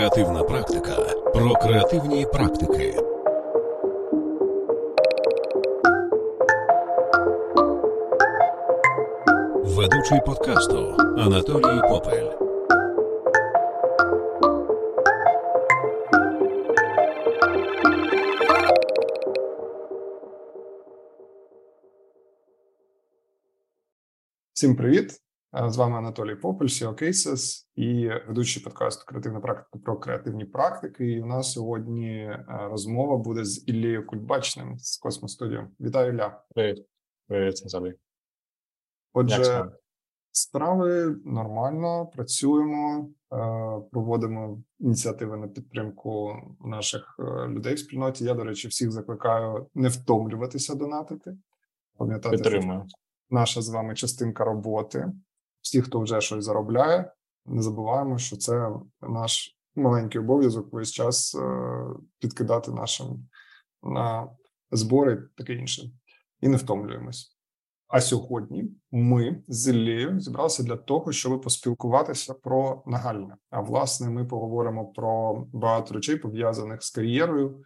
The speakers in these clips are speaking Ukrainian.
Креативна практика про креативні практики. Ведучий подкасту Анатолій Попель. Всім привіт! З вами Анатолій Попель, SEO Cases і ведучий подкасту Креативна практика про креативні практики. І у нас сьогодні розмова буде з Іллею Кульбачним з Космос Студіо. Вітаю Ілля. Привіт, привіт, Анатолій. Отже, справи нормально працюємо, проводимо ініціативи на підтримку наших е, людей в спільноті. Я, до речі, всіх закликаю не втомлюватися донатити. Пам'ятати, Підтримую. наша з вами частинка роботи всі, хто вже щось заробляє, не забуваємо, що це наш маленький обов'язок весь час е, підкидати нашим на збори, таке інше, і не втомлюємось. А сьогодні ми з Іллею зібралися для того, щоб поспілкуватися про нагальне. А власне, ми поговоримо про багато речей пов'язаних з кар'єрою,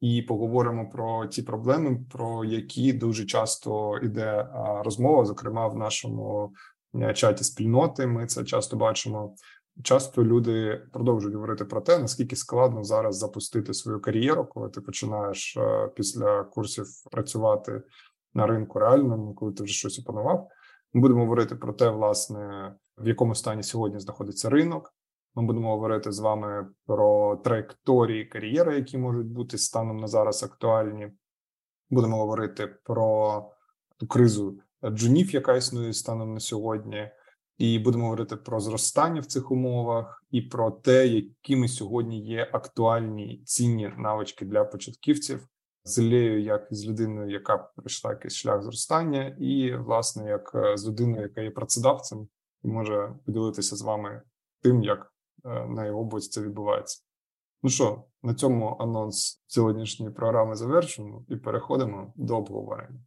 і поговоримо про ті проблеми, про які дуже часто йде розмова, зокрема в нашому чаті спільноти. Ми це часто бачимо. Часто люди продовжують говорити про те, наскільки складно зараз запустити свою кар'єру, коли ти починаєш е, після курсів працювати на ринку реальному, коли ти вже щось опанував. Ми будемо говорити про те, власне, в якому стані сьогодні знаходиться ринок. Ми будемо говорити з вами про траєкторії кар'єри, які можуть бути станом на зараз актуальні. Будемо говорити про ту кризу джунів, яка існує станом на сьогодні, і будемо говорити про зростання в цих умовах і про те, якими сьогодні є актуальні цінні навички для початківців. З Іллею, як з людиною, яка пройшла якийсь шлях зростання, і власне як е, з людиною, яка є працедавцем, і може поділитися з вами тим, як е, на його боці це відбувається. Ну що, на цьому анонс сьогоднішньої програми завершено, і переходимо до обговорення.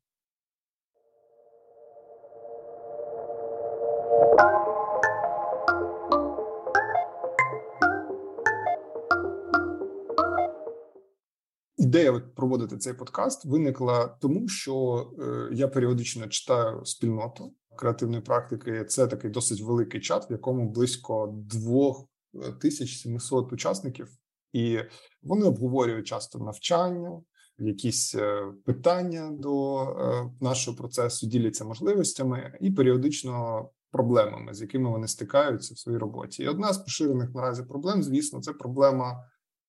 Ідея проводити цей подкаст виникла тому, що е, я періодично читаю спільноту креативної практики. Це такий досить великий чат, в якому близько 2700 учасників, і вони обговорюють часто навчання, якісь е, питання до е, нашого процесу, діляться можливостями і періодично проблемами, з якими вони стикаються в своїй роботі. І одна з поширених наразі проблем, звісно, це проблема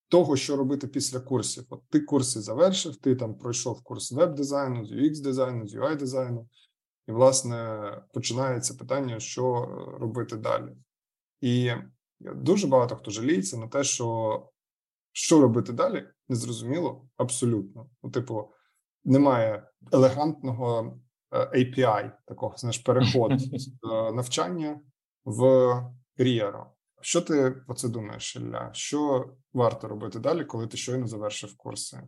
того, що робити після курсів. От ти курси завершив, ти там пройшов курс веб-дизайну, з UX дизайну, з UI дизайну, і власне починається питання, що робити далі. І дуже багато хто жаліється на те, що що робити далі, незрозуміло абсолютно. Ну, типу, немає елегантного API, такого знаєш, переходу з е, навчання в кар'єру. Що ти про це думаєш, Ілля? Що варто робити далі, коли ти щойно завершив курси?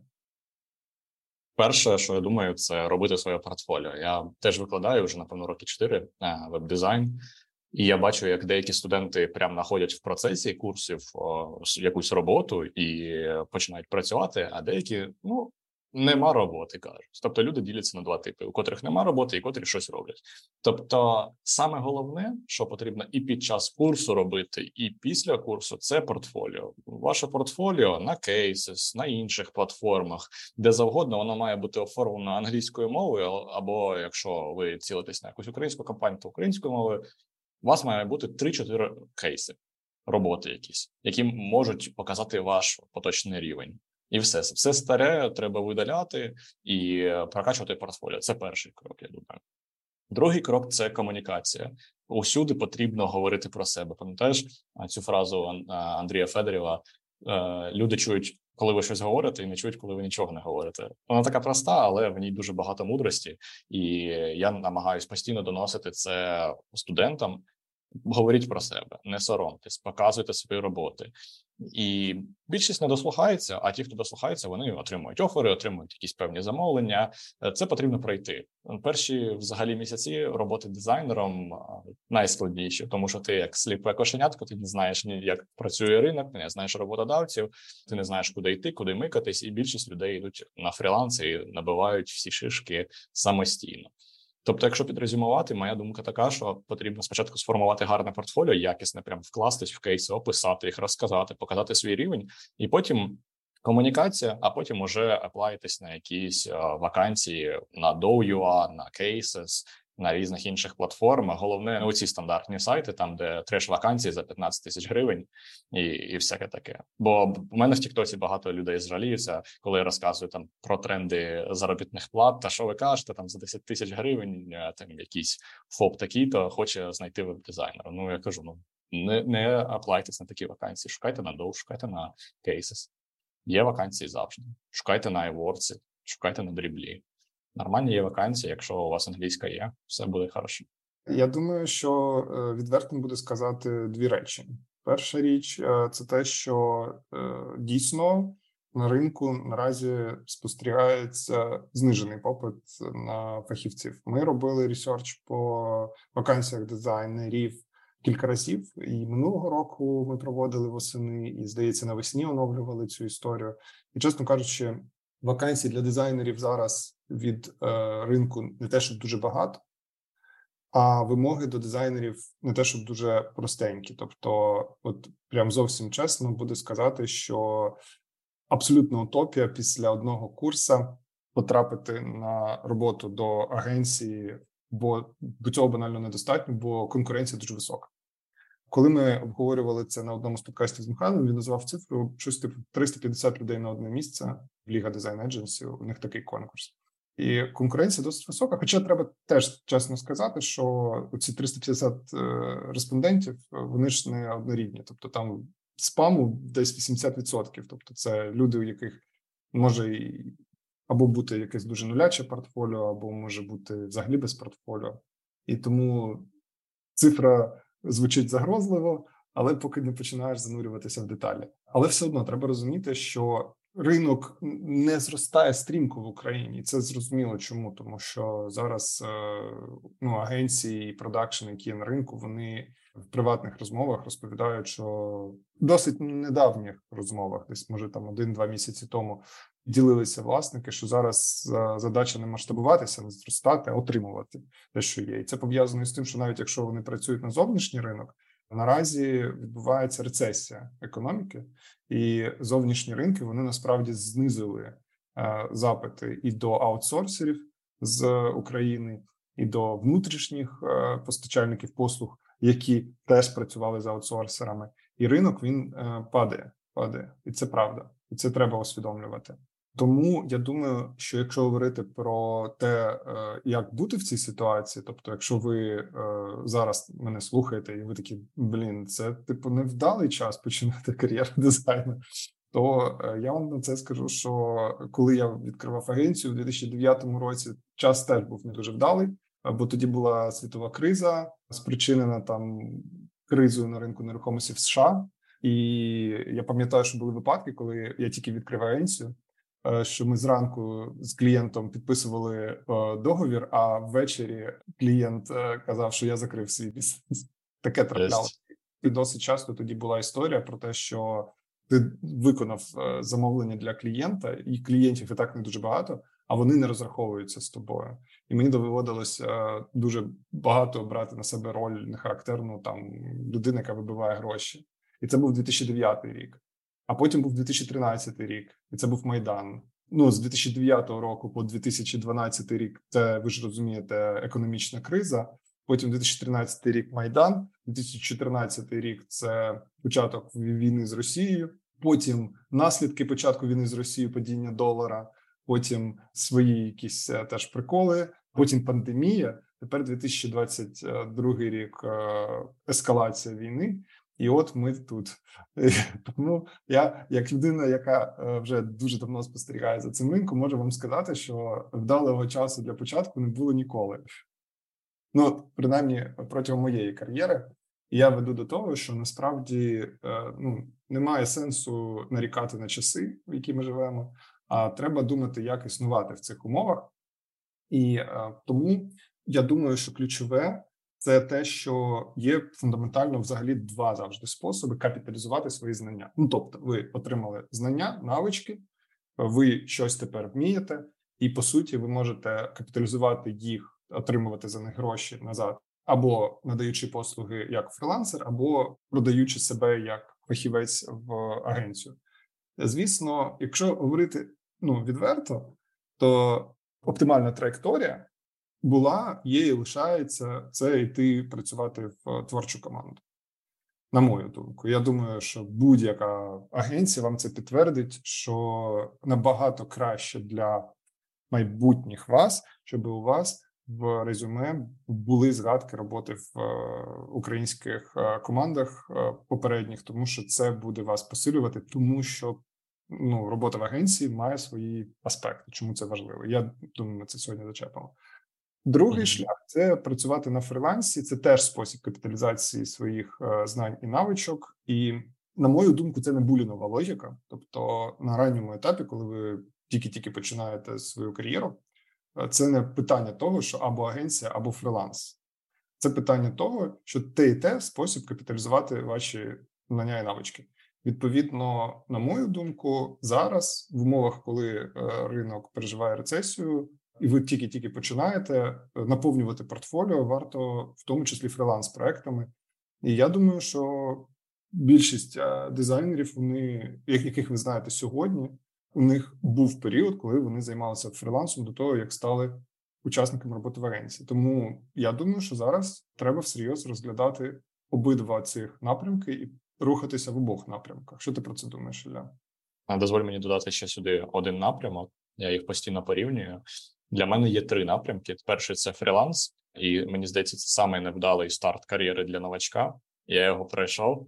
Перше, що я думаю, це робити своє портфоліо. Я теж викладаю вже напевно роки 4 е, веб-дизайн, і я бачу, як деякі студенти прямо знаходять в процесі курсів о, якусь роботу і починають працювати, а деякі ну нема роботи, кажуть. Тобто люди діляться на два типи: у котрих нема роботи, і котрі щось роблять. Тобто, саме головне, що потрібно і під час курсу робити, і після курсу це портфоліо. Ваше портфоліо на кейсес, на інших платформах, де завгодно воно має бути оформлено англійською мовою, або якщо ви цілитесь на якусь українську компанію, то українською мовою. У вас має бути 3-4 кейси роботи, якісь, які можуть показати ваш поточний рівень. І все все старе треба видаляти і прокачувати портфоліо. Це перший крок. Я думаю. Другий крок це комунікація. Усюди потрібно говорити про себе. Пам'ятаєш цю фразу Андрія Федорєва? Е, люди чують, коли ви щось говорите, і не чують, коли ви нічого не говорите. Вона така проста, але в ній дуже багато мудрості, і я намагаюся постійно доносити це студентам говоріть про себе, не соромтесь, показуйте свої роботи. І більшість не дослухається. А ті, хто дослухається, вони отримують офери, отримують якісь певні замовлення. Е, це потрібно пройти. Перші взагалі місяці роботи дизайнером найскладніші, тому що ти як сліпе кошенятко, ти не знаєш ні як працює ринок, ти не знаєш роботодавців, ти не знаєш, куди йти, куди микатись, і більшість людей йдуть на фріланс і набивають всі шишки самостійно. Тобто, якщо підрезюмувати, моя думка така, що потрібно спочатку сформувати гарне портфоліо, якісне, прям вкластись в кейси, описати їх, розказати, показати свій рівень, і потім комунікація, а потім уже аплаїтись на якісь вакансії на Do.ua, на Cases, на різних інших платформах. Головне не оці стандартні сайти, там де треш вакансії за 15 тисяч гривень, і і всяке таке. Бо у мене в Тіктоці багато людей зжаліються, коли я розказую там про тренди заробітних плат. Та що ви кажете, там за 10 тисяч гривень е, там якийсь ФОП такий, то хоче знайти веб-дизайнера. Ну я кажу: ну не не аплайтесь на такі вакансії. Шукайте на Dow, шукайте на Cases. Є вакансії завжди. Шукайте на iWorks, шукайте на дріблі. Нормальні є вакансії, якщо у вас англійська є, все буде хорошо. Я думаю, що е, відвертим буде сказати дві речі. Перша річ е, це те, що е, дійсно на ринку наразі спостерігається знижений попит на фахівців. Ми робили ресерч по вакансіях дизайнерів кілька разів, і минулого року ми проводили восени, і здається, навесні оновлювали цю історію. І чесно кажучи, вакансій для дизайнерів зараз від е, ринку не те, щоб дуже багато, а вимоги до дизайнерів не те, щоб дуже простенькі. Тобто, от прям зовсім чесно буде сказати, що абсолютно утопія після одного курсу потрапити на роботу до агенції, бо до цього банально недостатньо, бо конкуренція дуже висока. Коли ми обговорювали це на одному з подкастів з Михайлом, він назвав цифру щось типу 350 людей на одне місце в Ліга Дизайн Едженсі. У них такий конкурс. І конкуренція досить висока. Хоча треба теж чесно сказати, що ці 350 е, респондентів е, вони ж не однорідні, тобто там спаму десь 80%. Тобто, це люди, у яких може або бути якесь дуже нуляче портфоліо, або може бути взагалі без портфоліо, і тому цифра звучить загрозливо, але поки не починаєш занурюватися в деталі. Але все одно треба розуміти, що ринок не зростає стрімко в Україні. Це зрозуміло, чому тому, що зараз е, ну агенції і продакшн, які є на ринку, вони в приватних розмовах розповідають, що досить недавніх розмовах, десь може там один-два місяці тому ділилися власники, що зараз е, задача не масштабуватися, не зростати, а отримувати те, що є, і це пов'язано з тим, що навіть якщо вони працюють на зовнішній ринок. Наразі відбувається рецесія економіки, і зовнішні ринки вони насправді знизили е, запити і до аутсорсерів з України, і до внутрішніх е, постачальників послуг, які теж працювали з аутсорсерами. І ринок він е, падає, падає, і це правда, і це треба усвідомлювати. Тому я думаю, що якщо говорити про те, е, як бути в цій ситуації, тобто, якщо ви е, зараз мене слухаєте, і ви такі блін, це типу невдалий час починати кар'єру дизайну, то е, я вам на це скажу, що коли я відкривав агенцію у 2009 році, час теж був не дуже вдалий, бо тоді була світова криза, спричинена там кризою на ринку нерухомості в США. І я пам'ятаю, що були випадки, коли я тільки відкрив агенцію. Е, що ми зранку з клієнтом підписували е, договір, а ввечері клієнт е, казав, що я закрив свій бізнес. Таке трапляло. І досить часто тоді була історія про те, що ти виконав замовлення для клієнта, і клієнтів і так не дуже багато, а вони не розраховуються з тобою. І мені доводилося дуже багато брати на себе роль нехарактерну там людини, яка вибиває гроші. І це був 2009 рік. А потім був 2013 рік, і це був Майдан. Ну з 2009 року по 2012 рік. Це ви ж розумієте, економічна криза. Потім 2013 рік Майдан, 2014 рік це початок війни з Росією. Потім наслідки початку війни з Росією, падіння долара. Потім свої якісь е, теж приколи. Потім пандемія. Тепер 2022 рік е, ескалація війни. І от ми тут. Тому я, як людина, яка е, вже дуже давно спостерігає за цим ринком, можу вам сказати, що вдалого часу для початку не було ніколи. Ну, принаймні, протягом моєї кар'єри. Я веду до того, що насправді е, ну немає сенсу нарікати на часи, в які ми живемо, а треба думати, як існувати в цих умовах. І е, тому я думаю, що ключове це те, що є фундаментально взагалі два завжди способи капіталізувати свої знання. Ну тобто, ви отримали знання, навички, ви щось тепер вмієте, і по суті, ви можете капіталізувати їх, отримувати за них гроші назад, або надаючи послуги як фрилансер, або продаючи себе як фахівець в агенцію. Звісно, якщо говорити ну відверто, то оптимальна траєкторія була, є і лишається це йти працювати в творчу команду. На мою думку, я думаю, що будь-яка агенція вам це підтвердить, що набагато краще для майбутніх вас, щоб у вас в резюме були згадки роботи в е, українських е, командах е, попередніх, тому що це буде вас посилювати, тому що ну робота в агенції має свої аспекти. Чому це важливо? Я думаю, ми це сьогодні зачепимо. Другий mm-hmm. шлях це працювати на фрилансі. Це теж спосіб капіталізації своїх е, знань і навичок. І на мою думку, це не булінова логіка. Тобто, на ранньому етапі, коли ви тільки-тільки починаєте свою кар'єру, е, це не питання того, що або агенція, або фриланс. Це питання того, що те і те спосіб капіталізувати ваші знання і навички. Відповідно, на мою думку, зараз в умовах, коли е, ринок переживає рецесію, і ви тільки-тільки починаєте е, наповнювати портфоліо, варто в тому числі фриланс-проектами. І я думаю, що більшість е, дизайнерів, вони яких ви знаєте сьогодні, у них був період, коли вони займалися фрилансом до того, як стали учасниками роботи в агенції. Тому я думаю, що зараз треба всерйоз розглядати обидва цих напрямки і рухатися в обох напрямках. Що ти про це думаєш, Ілля? Дозволь мені додати ще сюди один напрямок. Я їх постійно порівнюю. Для мене є три напрямки: перший це фріланс, і мені здається, це самий невдалий старт кар'єри для новачка. Я його пройшов.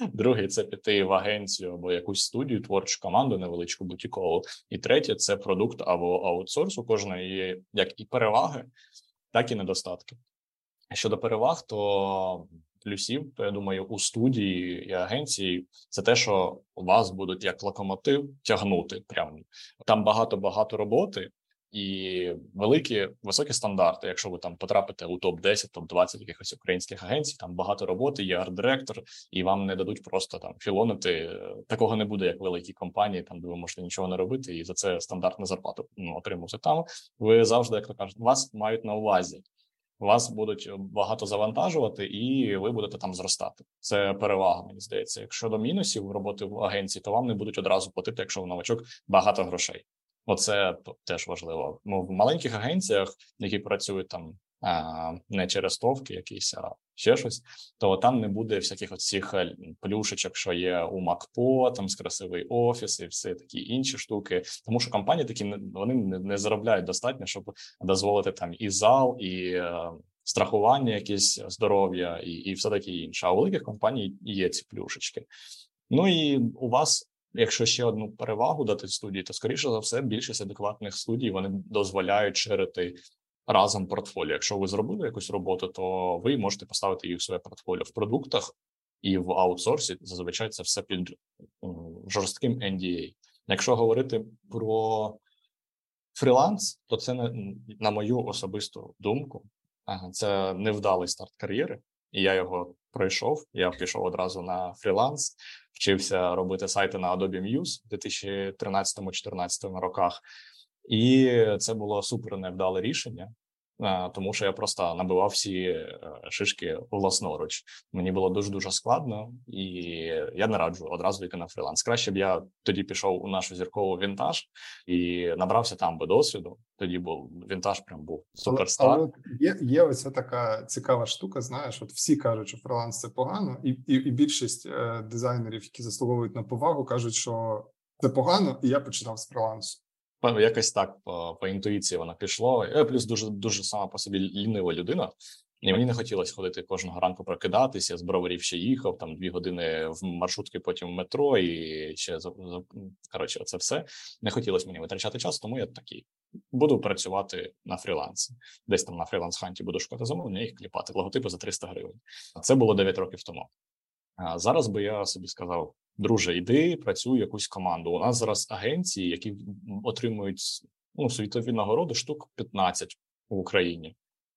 Другий це піти в агенцію або якусь студію, творчу команду, невеличку бутікову. І третє це продукт або аутсорс. У кожної є як і переваги, так і недостатки. Щодо переваг, то плюсів, то я думаю, у студії і агенції це те, що вас будуть як локомотив тягнути. Прямо там багато багато роботи, і великі високі стандарти. Якщо ви там потрапите у топ 10 топ 20 якихось українських агенцій, там багато роботи, є арт-директор, і вам не дадуть просто там філонити. Такого не буде, як великі компанії, там де ви можете нічого не робити, і за це стандартну зарплату ну, отримувати там. Ви завжди, як то кажуть, вас мають на увазі. Вас будуть багато завантажувати, і ви будете там зростати. Це перевага, мені здається. Якщо до мінусів роботи в агенції, то вам не будуть одразу платити, якщо в новачок багато грошей. Оце теж важливо. Ну в маленьких агенціях, які працюють там а, не через товки, якісь а ще щось, то там не буде всяких оцих е, плюшечок, що є у МакПо, там з красивий офіс і все такі інші штуки. Тому що компанії такі вони не заробляють достатньо, щоб дозволити там і зал, і е, страхування, якісь здоров'я, і і все таке інше. А у великих компаній є ці плюшечки. Ну і у вас Якщо ще одну перевагу дати студії, то скоріше за все більшість адекватних студій вони дозволяють ширити разом портфоліо. Якщо ви зробили якусь роботу, то ви можете поставити їх в своє портфоліо в продуктах і в аутсорсі. Зазвичай це все під жорстким NDA. Якщо говорити про фріланс, то це на мою особисту думку. Це невдалий старт кар'єри, і я його пройшов. Я пішов одразу на фріланс вчився робити сайти на Adobe Muse в 2013-2014 роках, і це було супер невдале рішення. Тому що я просто набивав всі е, шишки власноруч. Мені було дуже дуже складно, і я не раджу одразу йти на фріланс. Краще б я тоді пішов у нашу зіркову вінтаж і набрався там би досвіду. Тоді був вінтаж, прям був суперстар. Але, але є є оця така цікава штука. Знаєш, от всі кажуть, що фриланс це погано, і і, і більшість е, дизайнерів, які заслуговують на повагу, кажуть, що це погано, і я починав з фрилансу. Якось так по, по інтуїції воно пішло. Я плюс дуже дуже сама по собі лінива людина. І мені не хотілося ходити кожного ранку прокидатися. З броварів ще їхав там дві години в маршрутки, потім в метро, і ще коротше, це все не хотілося мені витрачати час, тому я такий буду працювати на фрілансі. Десь там на Freelancehunt і буду шукати замовлення, їх кліпати логотипи за 300 гривень. Це було 9 років тому. А зараз би я собі сказав: друже, йди, працюй якусь команду. У нас зараз агенції, які отримують ну, світові нагороди штук 15 в Україні,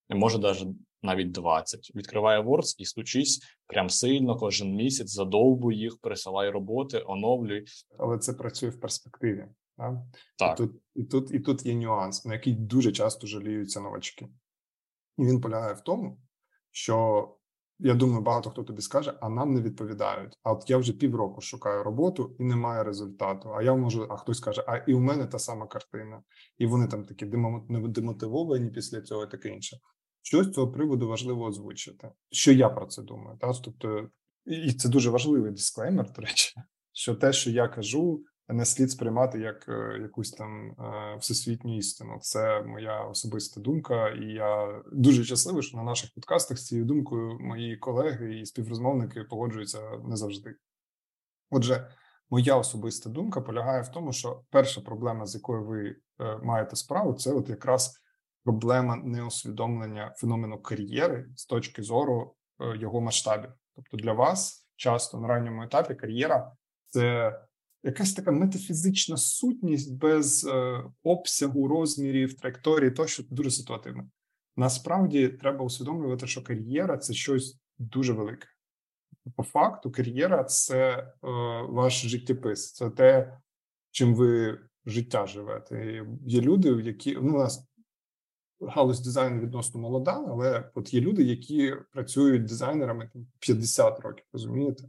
може навіть навіть 20. Відкриває Words і стучись прям сильно кожен місяць, задовбуй їх, пересилай роботи, оновлюй. Але це працює в перспективі. Так? Так. І тут, і тут і тут є нюанс, на який дуже часто жаліються новачки. І він полягає в тому, що я думаю, багато хто тобі скаже, а нам не відповідають. А от я вже півроку шукаю роботу і немає результату. А я можу, а хтось каже, а і у мене та сама картина, і вони там такі демотивовані після цього, і таке інше. Що з цього приводу важливо озвучити? Що я про це думаю? Та тобто, і це дуже важливий дисклеймер, до речі, що те, що я кажу, не слід сприймати як е, якусь там е, всесвітню істину. Це моя особиста думка, і я дуже щасливий, що на наших подкастах з цією думкою мої колеги і співрозмовники погоджуються не завжди. Отже, моя особиста думка полягає в тому, що перша проблема, з якою ви е, маєте справу, це от якраз проблема неусвідомлення феномену кар'єри з точки зору його масштабів. Тобто для вас часто на ранньому етапі кар'єра це якась така метафізична сутність без е, обсягу, розмірів, траєкторії, тощо дуже ситуативно. Насправді треба усвідомлювати, що кар'єра це щось дуже велике. По факту, кар'єра це е, ваш життєпис, це те, чим ви життя живете. Є люди, які ну, у нас галузь дизайну відносно молода, але от є люди, які працюють дизайнерами 50 років, розумієте?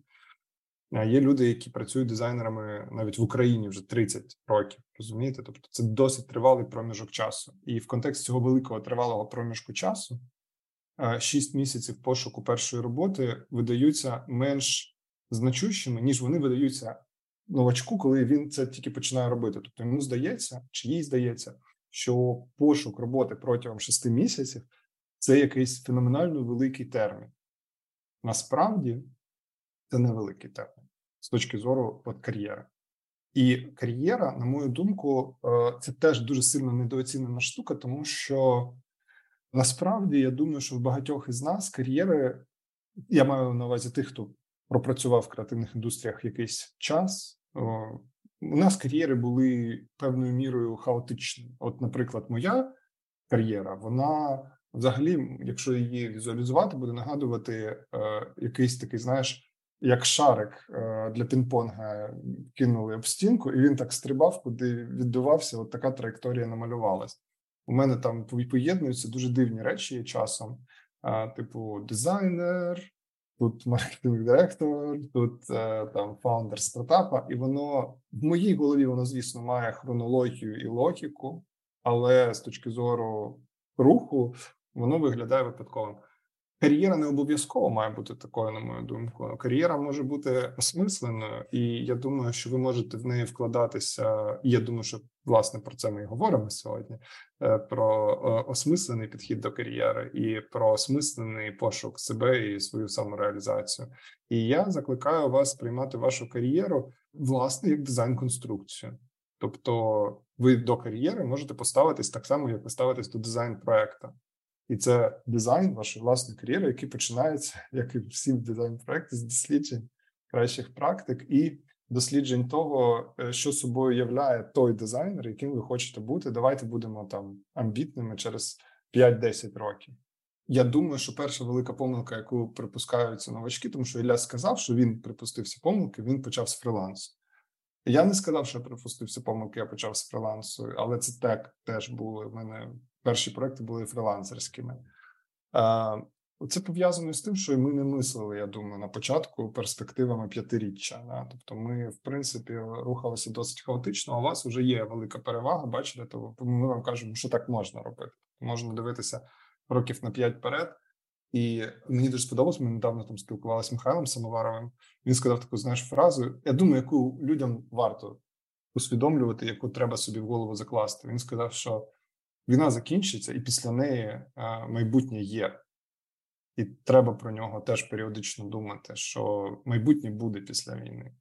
Є люди, які працюють дизайнерами навіть в Україні вже 30 років. Розумієте? Тобто це досить тривалий проміжок часу, і в контексті цього великого тривалого проміжку часу 6 місяців пошуку першої роботи видаються менш значущими, ніж вони видаються новачку, коли він це тільки починає робити. Тобто йому здається, чи їй здається, що пошук роботи протягом 6 місяців це якийсь феноменально великий термін. Насправді це невеликий термін з точки зору от, кар'єри. І кар'єра, на мою думку, е, це теж дуже сильно недооцінена штука, тому що насправді я думаю, що в багатьох із нас кар'єри, я маю на увазі тих, хто пропрацював в креативних індустріях якийсь час. У нас кар'єри були певною мірою хаотичні. От, наприклад, моя кар'єра, вона взагалі, якщо її візуалізувати, буде нагадувати е, якийсь такий, знаєш як шарик е, для пінг-понга кинули об стінку, і він так стрибав, куди відбивався. От така траєкторія намалювалась. У мене там поєднуються дуже дивні речі часом, типу дизайнер, тут маркетинг директор, тут е, там фаундер стартапа, і воно в моїй голові воно, звісно, має хронологію і логіку, але з точки зору руху воно виглядає випадковим. Кар'єра не обов'язково має бути такою, на мою думку. Кар'єра може бути осмисленою, і я думаю, що ви можете в неї вкладатися. Я думаю, що власне про це ми і говоримо сьогодні: е, про е, осмислений підхід до кар'єри і про осмислений пошук себе і свою самореалізацію. І я закликаю вас приймати вашу кар'єру власне як дизайн-конструкцію. Тобто, ви до кар'єри можете поставитись так само, як ви ставитесь до дизайн проекту і це дизайн вашої власної кар'єри, який починається, як і всі дизайн проекти з досліджень кращих практик і досліджень того, е, що собою являє той дизайнер, яким ви хочете бути. Давайте будемо там амбітними через 5-10 років. Я думаю, що перша велика помилка, яку припускаються новачки, тому що Ілля сказав, що він припустився помилки, він почав з фрилансу. Я не сказав, що я припустився помилки, я почав з фрилансу, але це так теж було в мене перші проекти були фрилансерськими. Це пов'язано з тим, що ми не мислили, я думаю, на початку перспективами п'ятиріччя. Да? Тобто, ми, в принципі, рухалися досить хаотично. а У вас вже є велика перевага. Бачите, то ми вам кажемо, що так можна робити. Можна дивитися років на п'ять вперед. І мені дуже сподобалось. Ми недавно там спілкувалися з Михайлом Самоваровим. Він сказав таку знаєш фразу. Я думаю, яку людям варто усвідомлювати, яку треба собі в голову закласти. Він сказав, що війна закінчиться, і після неї е, майбутнє є, і треба про нього теж періодично думати, що майбутнє буде після війни.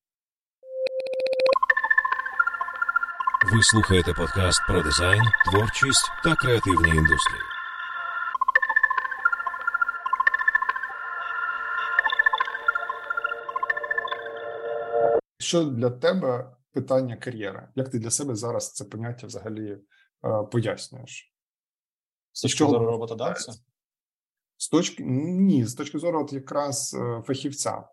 Ви слухаєте подкаст про дизайн, творчість та креативні індустрії. Що для тебе питання кар'єри? Як ти для себе зараз це поняття взагалі пояснюєш? З точки зору роботодавця, З точки ні, з точки зору, от якраз е, фахівця.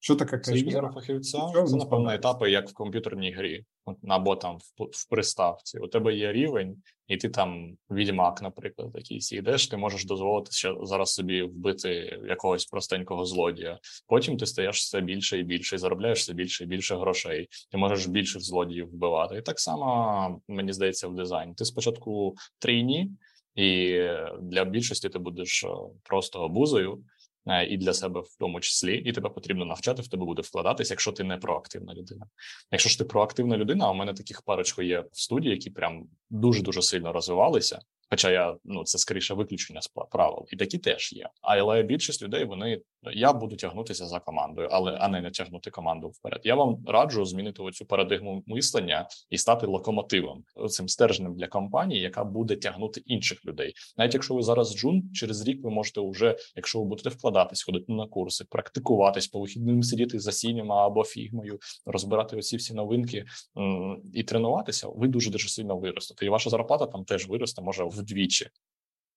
Що таке кар'єра? фахівця, це напевно етапи, як в комп'ютерній грі, або там в, в приставці. У тебе є рівень, і ти там відьмак, наприклад, якийсь йдеш, ти можеш дозволити ще зараз собі вбити якогось простенького злодія. Потім ти стаєш все більше і більше, і заробляєш все більше і більше грошей. Ти можеш більше злодіїв вбивати. І так само мені здається в дизайні. Ти спочатку трійні, і для більшості ти будеш е, просто обузою. Е, І для себе в тому числі, і тебе потрібно навчати, в тебе буде вкладатись, якщо ти не проактивна людина. Якщо ж ти проактивна людина, а у мене таких парочку є в студії, які прям дуже дуже сильно розвивалися. Хоча я ну це скоріше виключення з правил, і такі теж є. Але більшість людей вони я буду тягнутися за командою, але а не не тягнути команду вперед. Я вам раджу змінити оцю парадигму мислення і стати локомотивом, цим стержнем для компанії, яка буде тягнути інших людей. Навіть якщо ви зараз джун, через рік ви можете вже, якщо ви будете вкладатись, ходити на курси, практикуватись по вихідним, сидіти за сіняма або фігмою, розбирати оці всі новинки і тренуватися, ви дуже дуже сильно виростете. І ваша зарплата там теж виросте, може вдвічі,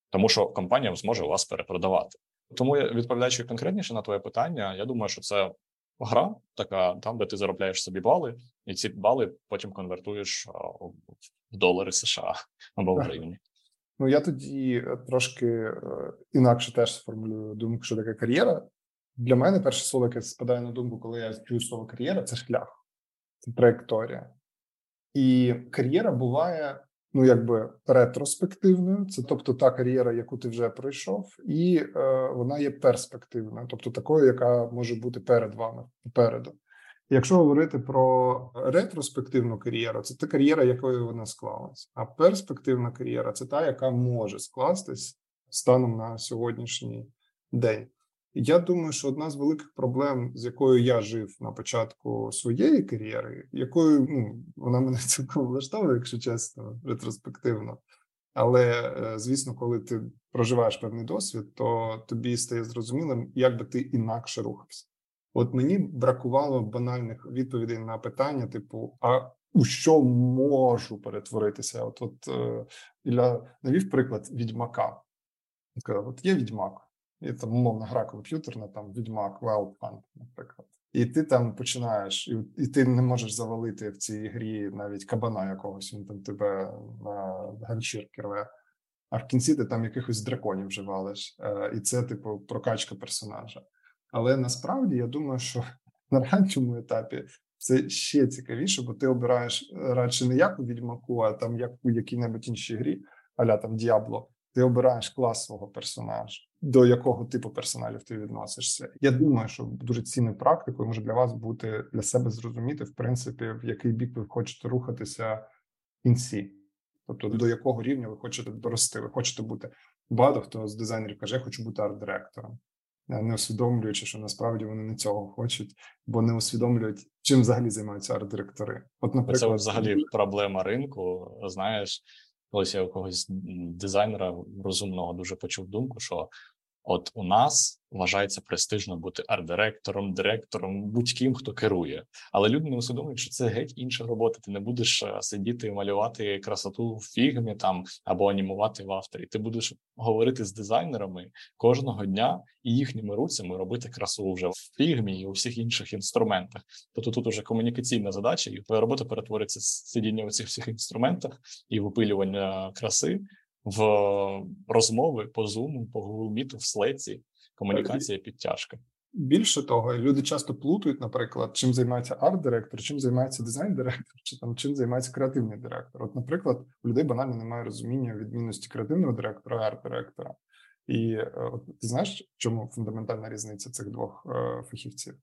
тому що компанія зможе вас перепродавати. Тому відповідаючи конкретніше на твоє питання, я думаю, що це гра така, там, де ти заробляєш собі бали, і ці бали потім конвертуєш в долари США або в гривні. Ну я тоді е, трошки е, інакше теж сформулюю думку, що таке кар'єра. Для мене перше слово, яке спадає на думку, коли я чую слово кар'єра, це шлях, це траєкторія. І кар'єра буває ну якби ретроспективною, це тобто та кар'єра, яку ти вже пройшов, і е, вона є перспективною, тобто такою, яка може бути перед вами попереду. Якщо говорити про ретроспективну кар'єру, це та кар'єра, якою вона склалась. А перспективна кар'єра це та, яка може скластись станом на сьогоднішній день. Я думаю, що одна з великих проблем, з якою я жив на початку своєї кар'єри, якою ну вона мене цілком влаштовує, якщо чесно, ретроспективно. Але е, звісно, коли ти проживаєш певний досвід, то тобі стає зрозумілим, як би ти інакше рухався. От мені бракувало банальних відповідей на питання, типу: а у що можу перетворитися? От, от е, Ілля навів приклад відьмака. От є відьмак, і там умовна гра комп'ютерна, там відьмак, Wild Hunt, наприклад. І ти там починаєш, і, і ти не можеш завалити в цій грі навіть кабана якогось, він там тебе на ганчірки рве. А в кінці ти там якихось драконів вже валиш. Е, і це, типу, прокачка персонажа. Але насправді я думаю, що на ранньому етапі це ще цікавіше, бо ти обираєш е, радше не як у відьмаку, а там як у якій-небудь іншій грі, аля там Діабло. Ти обираєш клас свого персонажа, до якого типу персоналів ти відносишся. Я думаю, що дуже цінною практикою може для вас бути для себе зрозуміти, в принципі, в який бік ви хочете рухатися в кінці, тобто до якого рівня ви хочете дорости. Ви хочете бути багато хто з дизайнерів каже, я хочу бути арт-директором не усвідомлюючи, що насправді вони не цього хочуть, бо не усвідомлюють, чим взагалі займаються арт-директори. От, наприклад, Це взагалі проблема ринку. Знаєш, колись я у когось дизайнера розумного дуже почув думку, що от у нас вважається престижно бути арт-директором, директором, будь-ким, хто керує. Але люди не усвідомлюють, що це геть інша робота. Ти не будеш е, сидіти і малювати красоту в фігмі там або анімувати в авторі. Ти будеш говорити з дизайнерами кожного дня і їхніми руцями робити красу вже в фігмі і у всіх інших інструментах. Тобто тут уже комунікаційна задача, і твоя робота перетвориться з сидіння у цих всіх інструментах і випилювання краси в розмови по Zoom, по Google Meet, в слеці, комунікація, підтяжка. Більше того, люди часто плутають, наприклад, чим займається арт-директор, чим займається дизайн-директор, чи там чим займається креативний директор. От, наприклад, у людей банально немає розуміння відмінності креативного директора і арт-директора. І е, от ти знаєш, в чому фундаментальна різниця цих двох е, фахівців?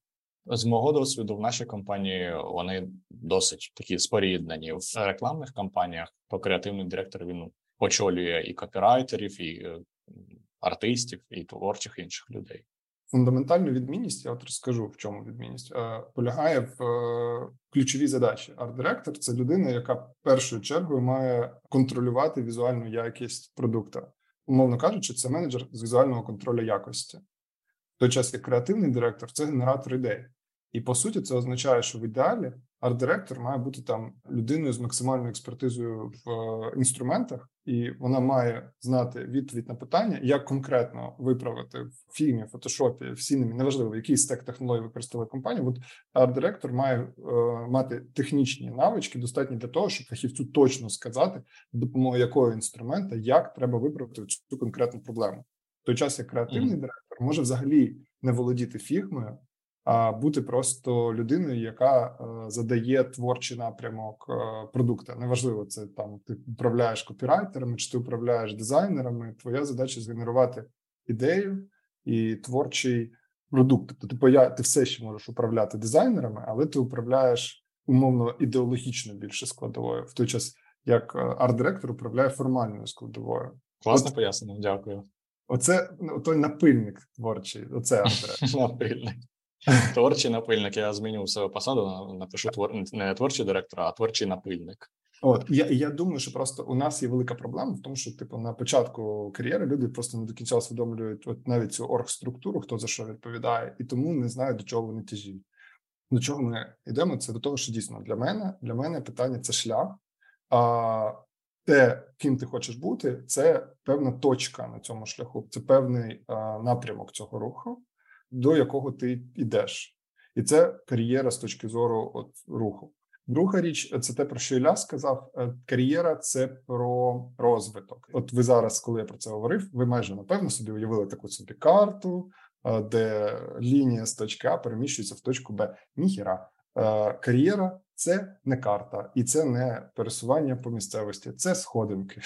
З мого досвіду в нашій компанії вони досить такі споріднені. В рекламних кампаніях то креативний директор він очолює і копірайтерів, і е, артистів, і творчих інших людей. Фундаментальна відмінність, я от розкажу в чому відмінність е, полягає в е, ключовій задачі. Арт-директор це людина, яка першою чергою має контролювати візуальну якість продукта. Умовно кажучи, це менеджер з візуального контролю якості. В той час як креативний директор це генератор ідей. І по суті, це означає, що в ідеалі арт-директор має бути там людиною з максимальною експертизою в е, інструментах, і вона має знати відповідь на питання, як конкретно виправити в фільмі, фотошопі, в сінемі, неважливо, який стек технологій використовує компанія. От арт-директор має е, мати технічні навички, достатні для того, щоб фахівцю точно сказати, допомогою якого інструмента як треба виправити цю конкретну проблему. В той час як креативний mm-hmm. директор може взагалі не володіти фігмою а бути просто людиною, яка е, задає творчий напрямок е, продукта. Неважливо, це там ти управляєш копірайтерами, чи ти управляєш дизайнерами. Твоя задача згенерувати ідею і творчий продукт. Тобто, ти поя... ти все ще можеш управляти дизайнерами, але ти управляєш умовно ідеологічно більше складовою в той час, як е, арт-директор управляє формальною складовою. Класно пояснено, дякую. Оце той напильник творчий. Оце арт-директор. напильник. Творчий напильник. Я зміню у себе посаду. Напишу твор не творчий директор, а творчий напильник. От я я думаю, що просто у нас є велика проблема в тому, що типу на початку кар'єри люди просто не до кінця усвідомлюють от навіть цю оргструктуру, хто за що відповідає, і тому не знають до чого вони тяжіють. До чого ми йдемо? Це до того, що дійсно для мене для мене питання це шлях. А те, ким ти хочеш бути, це певна точка на цьому шляху, це певний а, напрямок цього руху до якого ти йдеш, і це кар'єра з точки зору от руху. Друга річ, це те, про що Ілля сказав. Е, кар'єра це про розвиток. От ви зараз, коли я про це говорив, ви майже напевно собі уявили таку собі карту, е, де лінія з точки А переміщується в точку Б. Ніхіра. Е, кар'єра це не карта, і це не пересування по місцевості, це сходинки.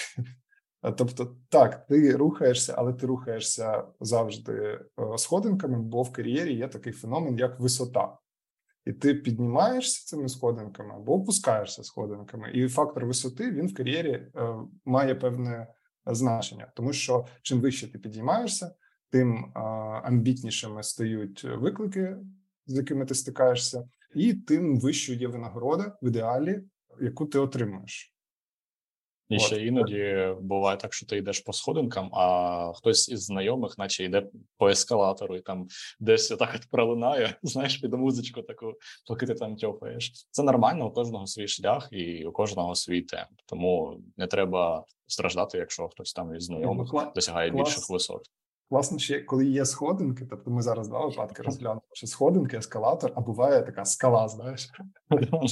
Тобто, так, ти рухаєшся, але ти рухаєшся завжди е, сходинками, бо в кар'єрі є такий феномен, як висота, і ти піднімаєшся цими сходинками або опускаєшся сходинками. І фактор висоти він в кар'єрі е, має певне значення, тому що чим вище ти підіймаєшся, тим амбітнішими стають виклики, з якими ти стикаєшся, і тим вищою є винагорода в ідеалі, яку ти отримуєш. І От. ще іноді буває так, що ти йдеш по сходинкам, а хтось із знайомих, наче йде по ескалатору, і там десь так от пролинає, знаєш, під музичку таку, поки ти там тьофаєш. Це нормально, у кожного свій шлях і у кожного свій темп. Тому не треба страждати, якщо хтось там із знайомих Кла... досягає Клас. більших висот. Власне, ще коли є сходинки, тобто ми зараз два випадки розглянемо, що сходинки, ескалатор, а буває така скала, знаєш.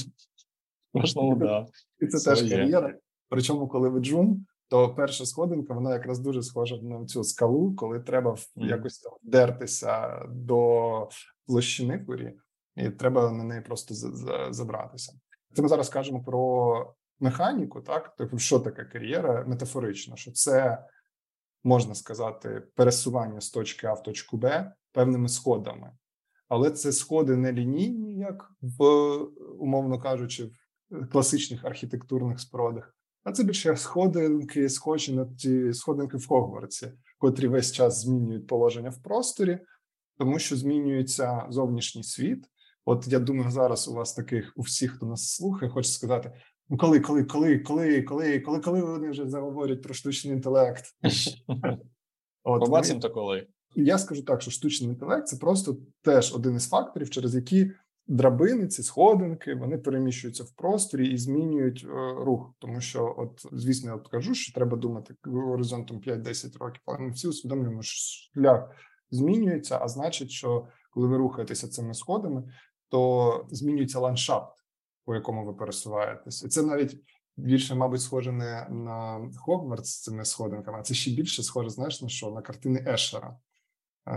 Можливо, да. І це теж кар'єра. Причому, коли ви джун, то перша сходинка вона якраз дуже схожа на цю скалу, коли треба якось там дертися до площини курі, і треба на неї просто забратися. Це ми зараз кажемо про механіку, так? Тобто, що таке кар'єра? Метафорично, що це можна сказати пересування з точки А в точку Б певними сходами, але це сходи не лінійні, як в умовно кажучи, в класичних архітектурних спорудах, а це більше сходинки, схожі на ті сходинки в Хогвартсі, котрі весь час змінюють положення в просторі, тому що змінюється зовнішній світ. От я думаю, зараз у вас таких у всіх, хто нас слухає, хоче сказати: ну коли, коли, коли, коли, коли, коли, коли вони вже заговорять про штучний інтелект? Побачимо то коли. Я скажу так, що штучний інтелект це просто теж один із факторів, через які драбини, ці сходинки, вони переміщуються в просторі і змінюють е, рух. Тому що, от звісно, я от кажу, що треба думати горизонтом 5-10 років, але ми всі усвідомлюємо, що шлях змінюється. А значить, що коли ви рухаєтеся цими сходами, то змінюється ландшафт, по якому ви пересуваєтесь, і це навіть. Більше, мабуть, схоже не на Хогвартс з цими сходинками, а це ще більше схоже, знаєш на що? На картини Ешера.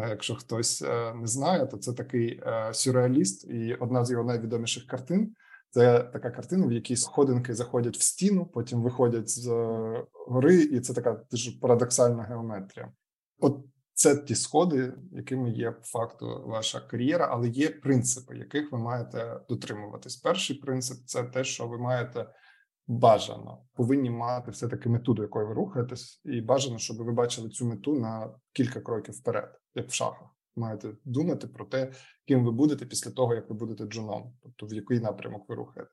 Якщо хтось е, не знає, то це такий е, сюрреаліст, і одна з його найвідоміших картин це така картина, в якій сходинки заходять в стіну, потім виходять з е, гори, і це така дуже парадоксальна геометрія. От це ті сходи, якими є по факту ваша кар'єра, але є принципи, яких ви маєте дотримуватись. Перший принцип це те, що ви маєте бажано повинні мати все таки мету, до якої ви рухаєтесь, і бажано, щоб ви бачили цю мету на кілька кроків вперед, як в шахах. маєте думати про те, ким ви будете після того, як ви будете джуном, тобто в який напрямок ви рухаєте.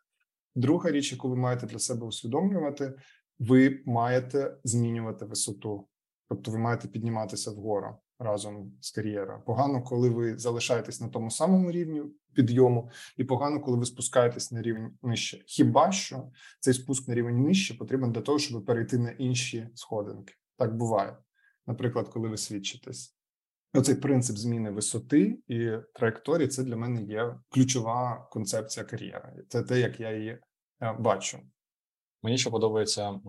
Друга річ, яку ви маєте для себе усвідомлювати, ви маєте змінювати висоту, тобто ви маєте підніматися вгору разом з кар'єрою. Погано, коли ви залишаєтесь на тому самому рівні підйому, і погано, коли ви спускаєтесь на рівень нижче. Хіба що цей спуск на рівень нижче потрібен для того, щоб перейти на інші сходинки? Так буває, наприклад, коли ви свідчитесь. Оцей принцип зміни висоти і траєкторії це для мене є ключова концепція кар'єри. Це те, як я її е, бачу. Мені ще подобається,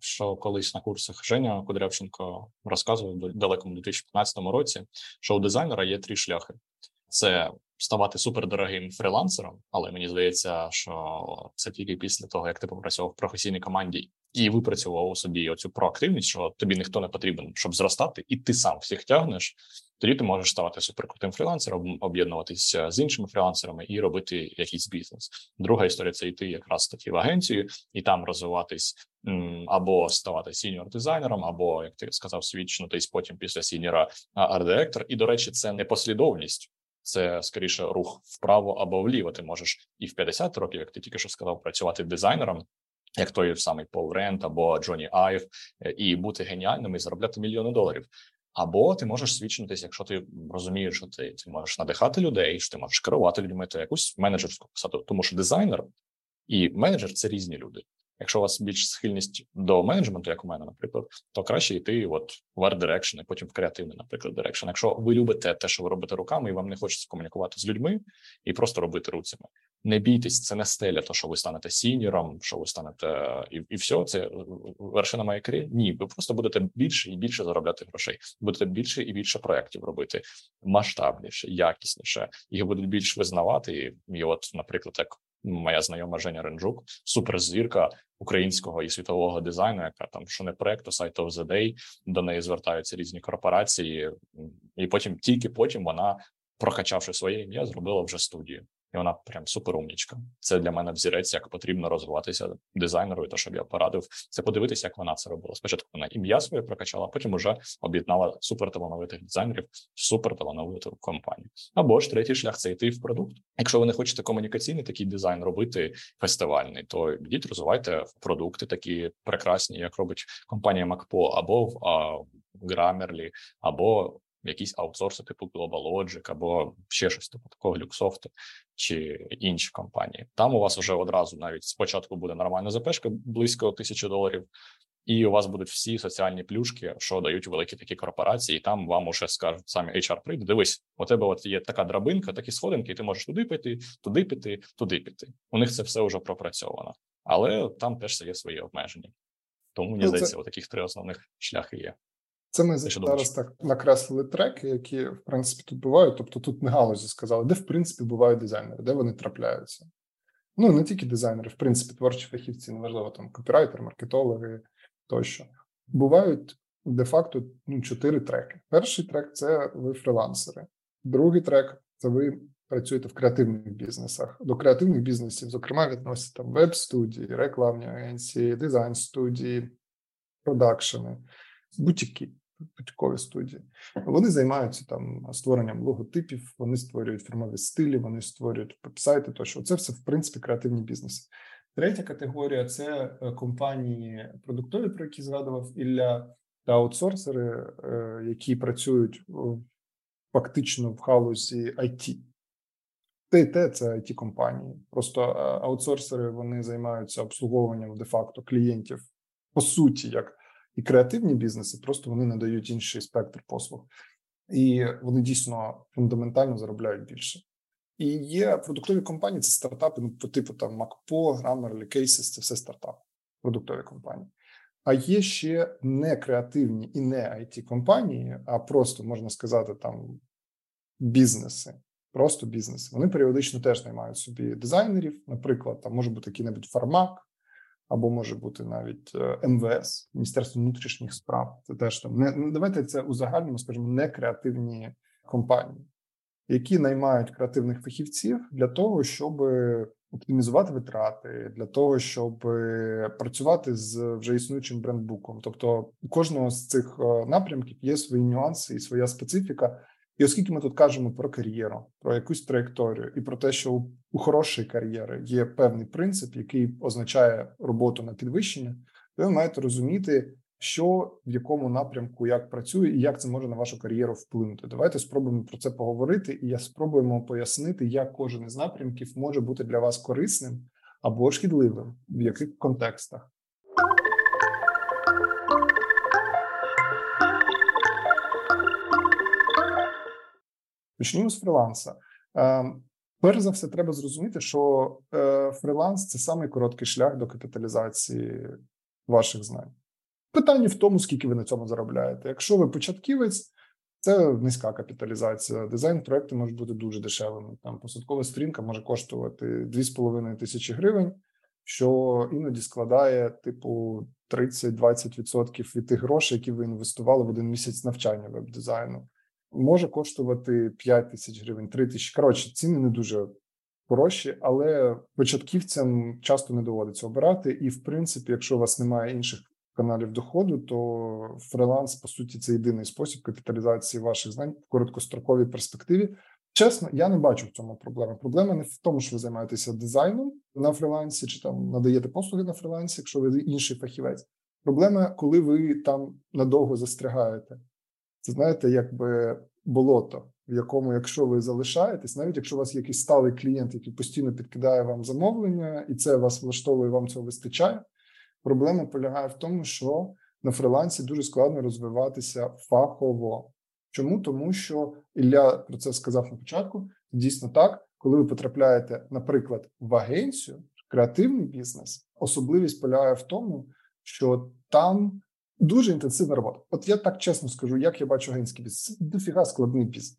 що колись на курсах Женя Кудрявченко розказував в далекому 2015 році, що у дизайнера є три шляхи: це ставати супердорогим фрілансером, але мені здається, що це тільки після того, як ти попрацював в професійній команді і випрацював у собі оцю проактивність, що тобі ніхто не потрібен, щоб зростати, і ти сам всіх тягнеш. Тоді ти можеш ставати суперкрутим фрілансером, об'єднуватися з іншими фрілансерами і робити якийсь бізнес. Друга історія це йти якраз таки в агенцію і там розвиватись або ставати senior дизайнером, або як ти сказав, світчнутись потім після senior а арт-директор. І до речі, це не послідовність це скоріше рух вправо або вліво. Ти можеш і в 50 років, як ти тільки що сказав, працювати дизайнером, як той самий Пол Ренд або Джоні Айв, е, і бути геніальним і заробляти мільйони доларів. Або ти можеш світчитись, якщо ти розумієш, що ти ти можеш надихати людей, що ти можеш керувати людьми, то якусь менеджерську посаду, тому що дизайнер і менеджер це різні люди. Якщо у вас більш схильність до менеджменту, як у мене, наприклад, то краще йти от в art direction, і потім в креативний, наприклад, direction. Якщо ви любите те, що ви робите руками, і вам не хочеться комунікувати з людьми і просто робити руцями. Не бійтесь, це не стеля, то що ви станете сіньором, що ви станете і і все, це вершина моєї кар'єри. Ні, ви просто будете більше і більше заробляти грошей. Будете більше і більше проєктів робити масштабніше, якісніше, їх будуть більш визнавати. І, от, наприклад, як моя знайома Женя Ренджук, суперзвірка українського і світового дизайну, яка там що не проект, то сайт of the Day, до неї звертаються різні корпорації, і потім тільки потім вона, прокачавши своє ім'я, зробила вже студію і вона прям суперумнічка. Це для мене взірець, як потрібно розвиватися дизайнеру, і то, щоб я порадив, це подивитися, як вона це робила. Спочатку вона ім'я своє прокачала, а потім уже об'єднала суперталановитих дизайнерів в суперталановиту компанію. Або ж третій шлях це йти в продукт. Якщо ви не хочете комунікаційний такий дизайн робити фестивальний, то йдіть, розвивайте продукти такі прекрасні, як робить компанія Макпо, або в Grammarly, або якісь аутсорси, типу Global Logic або ще щось типу такого люксофту чи інші компанії. Там у вас вже одразу навіть спочатку буде нормальна запешка близько тисячі доларів, і у вас будуть всі соціальні плюшки, що дають великі такі корпорації, і там вам уже скажуть самі HR прийде. Дивись, у тебе от є така драбинка, такі сходинки, і ти можеш туди піти, туди піти, туди піти. У них це все вже пропрацьовано, але там теж є свої обмеження. Тому мені ну, здається, це... таких три основних шляхи є. Це ми зараз так накреслили треки, які в принципі тут бувають. Тобто тут не галузі сказали, де в принципі бувають дизайнери, де вони трапляються. Ну не тільки дизайнери, в принципі, творчі фахівці, неважливо там копірайтер, маркетологи тощо. Бувають де-факто ну, чотири треки. Перший трек це ви фрилансери, другий трек це ви працюєте в креативних бізнесах. До креативних бізнесів, зокрема, відносять там веб-студії, рекламні агенції, дизайн студії, продакшени будь-які бутікові студії. Вони займаються там створенням логотипів, вони створюють фірмові стилі, вони створюють веб-сайти. Тощо це все в принципі креативні бізнеси. Третя категорія це е, компанії продуктові, про які згадував Ілля, та аутсорсери, е, які працюють фактично в халузі IT. Те те це it компанії. Просто е, аутсорсери вони займаються обслуговуванням де-факто клієнтів по суті, як і креативні бізнеси просто вони надають інший спектр послуг, і вони дійсно фундаментально заробляють більше. І є продуктові компанії, це стартапи, ну по типу там MacPo, Grammarly, Cases, це все стартапи, продуктові компанії. А є ще не креативні і не it компанії, а просто можна сказати, там бізнеси, просто бізнеси. Вони періодично теж наймають собі дизайнерів. Наприклад, там може бути який-небудь фармак, або може бути навіть е, МВС, Міністерство внутрішніх справ. Це теж там не ну, давайте це узагальнимо, скажімо, не креативні компанії, які наймають креативних фахівців для того, щоб оптимізувати витрати, для того, щоб працювати з вже існуючим брендбуком. Тобто, у кожного з цих е, напрямків є свої нюанси і своя специфіка. І оскільки ми тут кажемо про кар'єру, про якусь траєкторію, і про те, що у хорошої кар'єри є певний принцип, який означає роботу на підвищення, то ви маєте розуміти, що в якому напрямку як працює, і як це може на вашу кар'єру вплинути. Давайте спробуємо про це поговорити, і я спробуємо пояснити, як кожен із напрямків може бути для вас корисним або шкідливим, в яких контекстах. Почнімо з фриланса. Ем, перш за все, треба зрозуміти, що е, фриланс це самий короткий шлях до капіталізації ваших знань. Питання в тому, скільки ви на цьому заробляєте. Якщо ви початківець, це низька капіталізація. Дизайн проекту може бути дуже дешевим. Там посадкова сторінка може коштувати 2,5 тисячі гривень, що іноді складає типу 30-20% від тих грошей, які ви інвестували в один місяць навчання веб-дизайну може коштувати 5 тисяч гривень, 3 тисячі. Коротше, ціни не дуже хороші, але початківцям часто не доводиться обирати. І, в принципі, якщо у вас немає інших каналів доходу, то фриланс, по суті, це єдиний спосіб капіталізації ваших знань в короткостроковій перспективі. Чесно, я не бачу в цьому проблеми. Проблема не в тому, що ви займаєтеся дизайном на фрилансі, чи там надаєте послуги на фрилансі, якщо ви інший фахівець. Проблема, коли ви там надовго застрягаєте. Це знаєте, якби болото, в якому, якщо ви залишаєтесь, навіть якщо у вас є якийсь сталий клієнт, який постійно підкидає вам замовлення, і це вас влаштовує, вам цього вистачає. Проблема полягає в тому, що на фрилансі дуже складно розвиватися фахово. Чому? Тому що Ілля про це сказав на початку. Дійсно так, коли ви потрапляєте, наприклад, в агенцію, креативний бізнес, особливість полягає в тому, що там Дуже інтенсивна робота. От я так чесно скажу, як я бачу агентський бізнес. Це дофіга складний бізнес.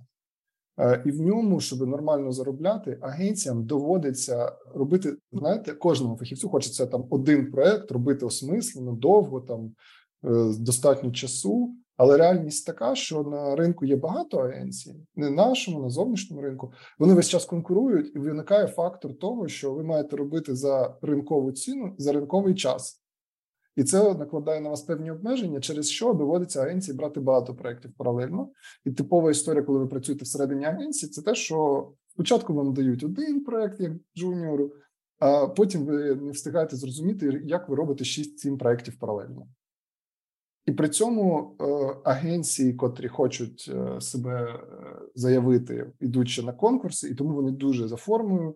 Е, і в ньому, щоб нормально заробляти, агенціям доводиться робити. Знаєте, кожному фахівцю хочеться там один проект робити осмислено, довго там е, достатньо часу. Але реальність така, що на ринку є багато агенцій, не нашому, на зовнішньому ринку. Вони весь час конкурують, і виникає фактор того, що ви маєте робити за ринкову ціну за ринковий час. І це накладає на вас певні обмеження, через що доводиться агенції брати багато проєктів паралельно. І типова історія, коли ви працюєте всередині агенції, це те, що спочатку вам дають один проєкт як джуніору, а потім ви не встигаєте зрозуміти, як ви робите 6-7 проєктів паралельно. І при цьому е, агенції, котрі хочуть е, себе е, заявити, ідучи на конкурси, і тому вони дуже за формою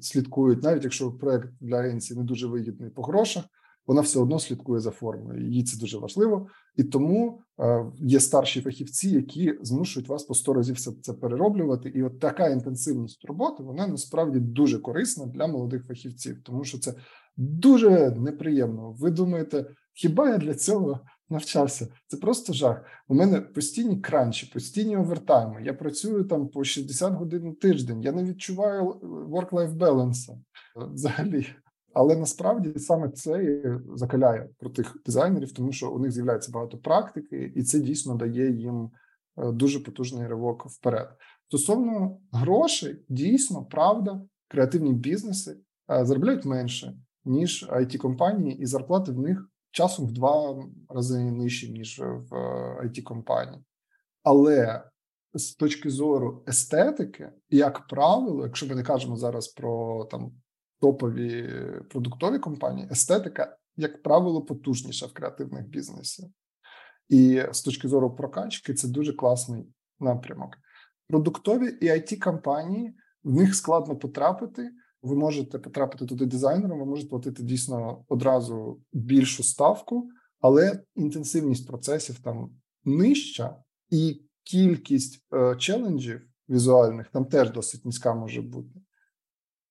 слідкують, навіть якщо проект для агенції не дуже вигідний по грошах вона все одно слідкує за формою. Їй це дуже важливо, і тому е, є старші фахівці, які змушують вас по сто разів все це перероблювати. І от така інтенсивність роботи вона насправді дуже корисна для молодих фахівців, тому що це дуже неприємно. Ви думаєте, хіба я для цього навчався? Це просто жах. У мене постійні кранчі, постійні овертайми. Я працюю там по 60 годин на тиждень. Я не відчуваю work-life balance взагалі. Але насправді саме це закаляє про тих дизайнерів, тому що у них з'являється багато практики, і це дійсно дає їм е, дуже потужний ривок вперед. Стосовно грошей, дійсно правда, креативні бізнеси е, заробляють менше ніж it компанії, і зарплати в них часом в два рази нижчі ніж в it е, компанії. Але з точки зору естетики, як правило, якщо ми не кажемо зараз про там топові продуктові компанії, естетика, як правило, потужніша в креативних бізнесах. І з точки зору прокачки, це дуже класний напрямок. Продуктові і it компанії в них складно потрапити. Ви можете потрапити туди дизайнером, ви можете платити дійсно одразу більшу ставку, але інтенсивність процесів там нижча, і кількість е, челенджів візуальних там теж досить низька може бути.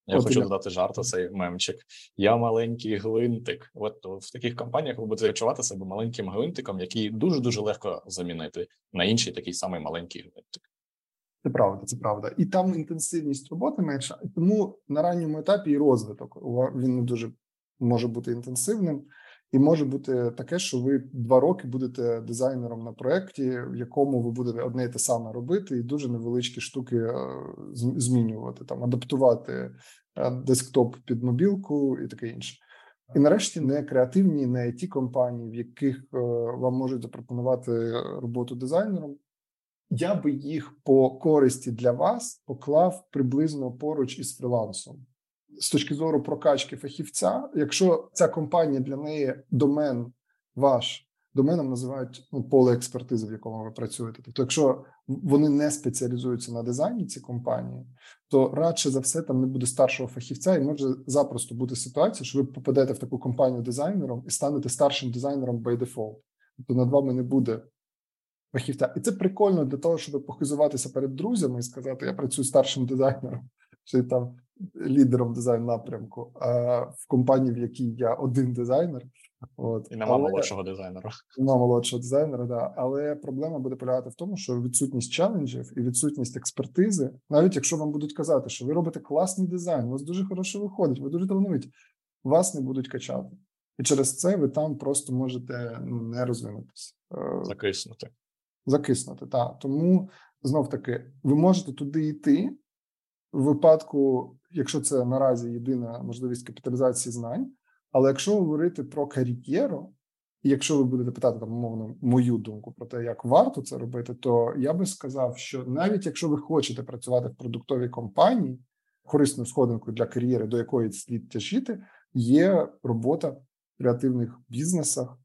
Я От хочу додати жарт цей мемчик. Я маленький гвинтик. От в таких компаніях ви будете відчувати себе маленьким гвинтиком, який дуже дуже легко замінити на інший такий самий маленький гвинтик. Це правда, це правда, і там інтенсивність роботи менша, тому на ранньому етапі і розвиток він не дуже може бути інтенсивним. І може бути таке, що ви два роки будете дизайнером на проєкті, в якому ви будете одне і те саме робити, і дуже невеличкі штуки е, змінювати, там адаптувати е, десктоп під мобілку і таке інше. І нарешті не креативні, не it компанії, в яких е, вам можуть запропонувати роботу дизайнером. я би їх по користі для вас поклав приблизно поруч із фрілансом. З точки зору прокачки фахівця, якщо ця компанія для неї домен ваш доменом називають ну, поле експертизи, в якому ви працюєте. Тобто, якщо вони не спеціалізуються на дизайні ці компанії, то радше за все там не буде старшого фахівця, і може запросто бути ситуація, що ви попадете в таку компанію дизайнером і станете старшим дизайнером by default. Тобто над вами не буде фахівця. І це прикольно для того, щоб похизуватися перед друзями і сказати: я працюю старшим дизайнером, чи там лідером дизайн напрямку. В компанії, в якій я один дизайнер. От. І нема але, молодшого дизайнера. Нема молодшого дизайнера, да. Але проблема буде полягати в тому, що відсутність челенджів і відсутність експертизи, навіть якщо вам будуть казати, що ви робите класний дизайн, у вас дуже хороше виходить, ви дуже талановиті, вас не будуть качати. І через це ви там просто можете ну, не розвинутися. Е, закиснути. Закиснути, так. Тому знов таки, ви можете туди йти в випадку, якщо це наразі єдина можливість капіталізації знань. Але якщо говорити про кар'єру, і якщо ви будете питати там умовно мою думку про те, як варто це робити, то я би сказав, що навіть якщо ви хочете працювати в продуктовій компанії, корисною сходинкою для кар'єри, до якої слід тяжіти, є робота в креативних бізнесах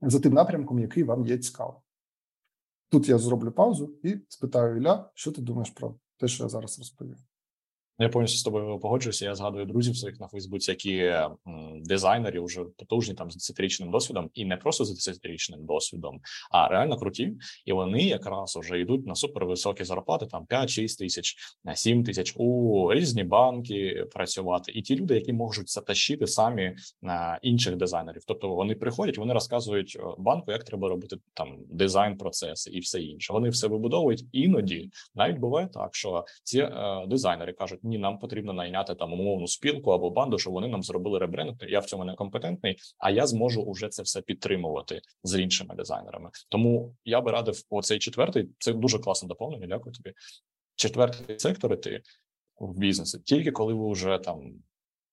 за тим напрямком, який вам є цікавий. Тут я зроблю паузу і спитаю Ілля, що ти думаєш про те, що я зараз розповів. Я повністю з тобою погоджуюся. Я згадую друзів своїх на Фейсбуці, які дизайнери вже потужні там з десятирічним досвідом, і не просто з десятирічним досвідом, а реально круті. І вони якраз вже йдуть на супервисокі зарплати, там 5-6 тисяч, на 7 тисяч у різні банки працювати. І ті люди, які можуть затащити самі на інших дизайнерів. Тобто вони приходять, вони розказують банку, як треба робити там дизайн процеси і все інше. Вони все вибудовують. Іноді навіть буває так, що ці е, дизайнери кажуть ні, нам потрібно найняти там умовну спілку або банду, щоб вони нам зробили ребренд. Я в цьому не компетентний, а я зможу уже це все підтримувати з іншими дизайнерами. Тому я би радив оцей четвертий. Це дуже класне доповнення. Дякую тобі. Четвертий сектор іти в бізнесі, тільки коли ви вже там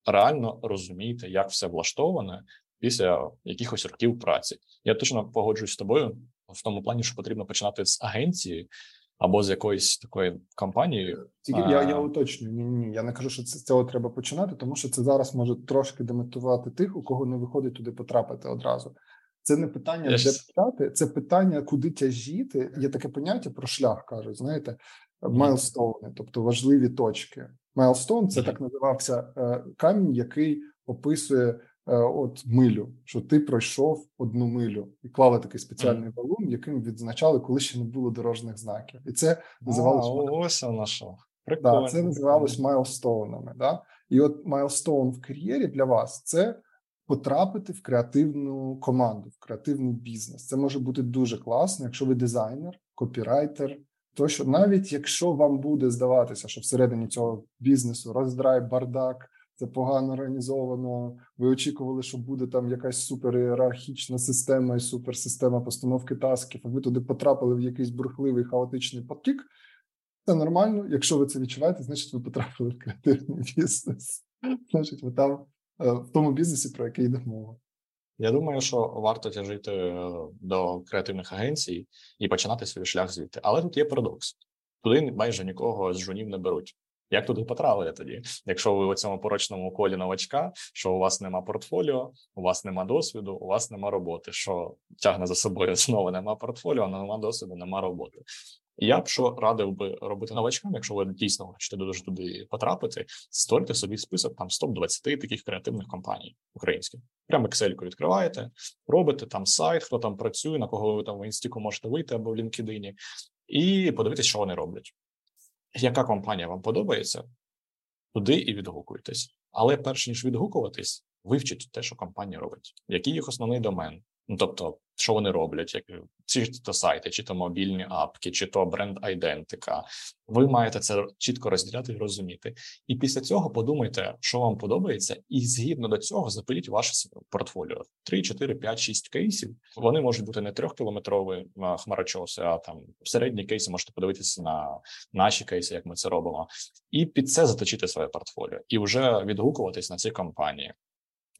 реально розумієте, як все влаштоване після якихось років праці. Я точно погоджуюсь з тобою в тому плані, що потрібно починати з агенції або з якоїсь такої компанії. Тільки я я уточнюю. Ні, ні, я не кажу, що це з цього треба починати, тому що це зараз може трошки демотивувати тих, у кого не виходить туди потрапити одразу. Це не питання, yes. де питати, це питання, куди тяжіти. Є таке поняття про шлях, кажуть, знаєте, milestone и, тобто важливі точки. Milestone це mm-hmm. так називався е, камінь, який описує Е, от милю, що ти пройшов одну милю і клали такий спеціальний mm. валун, яким відзначали, коли ще не було дорожніх знаків, і це називалося ось воно що. Да, це називалось milestone ами. Да? І от milestone в кар'єрі для вас це потрапити в креативну команду, в креативний бізнес. Це може бути дуже класно, якщо ви дизайнер, копірайтер. То що навіть якщо вам буде здаватися, що всередині цього бізнесу роздрай, бардак, це погано організовано. Ви очікували, що буде там якась суперієрархічна система і суперсистема постановки тасків. А ви туди потрапили в якийсь бурхливий хаотичний потік. Це нормально. Якщо ви це відчуваєте, значить ви потрапили в креативний бізнес. Значить, ви там е, в тому бізнесі, про який йде мова. Я думаю, що варто тяжити е, до креативних агенцій і починати свій шлях звідти. Але тут є парадокс: туди майже нікого з жунів не беруть. Як туди потрапили тоді? Якщо ви у цьому порочному колі новачка, що у вас нема портфоліо, у вас нема досвіду, у вас нема роботи, що тягне за собою знову нема портфоліо, нема досвіду, нема роботи. Я б що радив би робити новачкам, якщо ви дійсно хочете дуже туди потрапити, створити собі список там 120 таких креативних компаній українських. Прямо Excel відкриваєте, робите там сайт, хто там працює, на кого ви там в інстіку можете вийти або в LinkedIn, і подивитися, що вони роблять яка компанія вам подобається, туди і відгукуйтесь. Але перш ніж відгукуватись, вивчіть те, що компанія робить, який їх основний домен. Ну тобто, що вони роблять, як чи то сайти, чи то мобільні апки, чи то бренд айдентика. Ви маєте це чітко розділяти і розуміти. І після цього подумайте, що вам подобається, і згідно до цього запиліть ваше портфоліо: 3, 4, 5, 6 кейсів. Вони можуть бути не трьохкілометрові хмарочоси, а там середні кейси можете подивитися на наші кейси, як ми це робимо, і під це заточити своє портфоліо, і вже відгукуватись на ці компанії.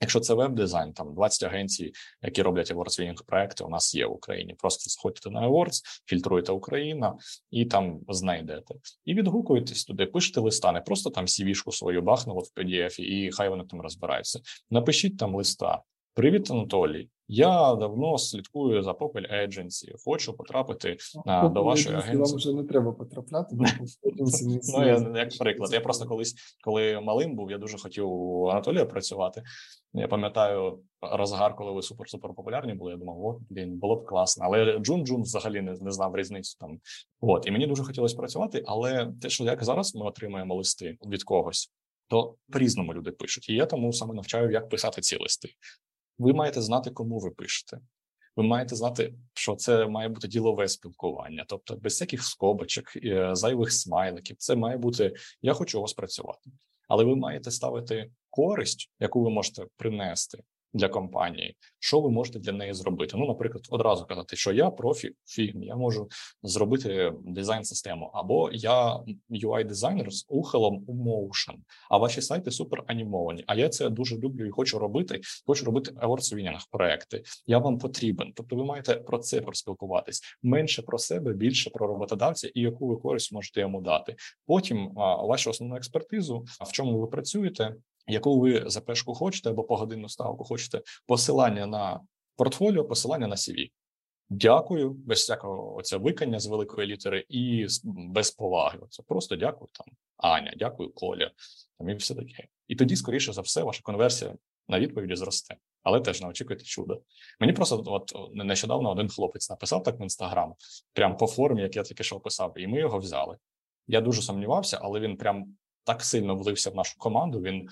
Якщо це веб-дизайн, там 20 агенцій, які роблять awards проекти, у нас є в Україні. Просто сходьте на Awards, фільтруйте Україна і там знайдете. І відгукуєтесь туди, пишете листа, не просто там CV-шку свою бахнуло в PDF, і хай вони там розбираються. Напишіть там листа. Привіт, Анатолій. Я давно слідкую за Popel Agency, Хочу потрапити на до вашої агенції. Вам вже не треба потрапляти. Ну я як приклад. Я просто колись, коли малим був, я дуже хотів у Анатолія працювати. Я пам'ятаю розгар, коли ви супер-супер популярні були. Я думав, о, блін, було б класно. Але Джун Джун взагалі не, не знав різницю там. От і мені дуже хотілося працювати. Але те, що як зараз ми отримуємо листи від когось, то по різному люди пишуть. І я тому саме навчаю, як писати ці листи. Ви маєте знати, кому ви пишете. Ви маєте знати, що це має бути ділове спілкування, тобто без всяких скобочок, е, зайвих смайликів. Це має бути я хочу у вас працювати, але ви маєте ставити користь, яку ви можете принести для компанії, що ви можете для неї зробити. Ну, наприклад, одразу казати, що я профі фігмі, я можу зробити дизайн-систему, або я ui дизайнер з ухилом у Motion, а ваші сайти супер анімовані. А я це дуже люблю і хочу робити. Хочу робити awards проекти. Я вам потрібен. Тобто, ви маєте про це проспілкуватись менше про себе, більше про роботодавця і яку ви користь можете йому дати. Потім вашу основну експертизу, в чому ви працюєте, яку ви запешку хочете або погодинну ставку хочете, посилання на портфоліо, посилання на CV. Дякую, без всякого оця викання з великої літери і без поваги. Це просто дякую там, Аня, дякую, Коля. Там і все таке. І тоді, скоріше за все, ваша конверсія на відповіді зросте. Але теж не очікуйте чуда. Мені просто от нещодавно один хлопець написав так в інстаграм, прям по формі, як я тільки що описав, і ми його взяли. Я дуже сумнівався, але він прям так сильно влився в нашу команду. Він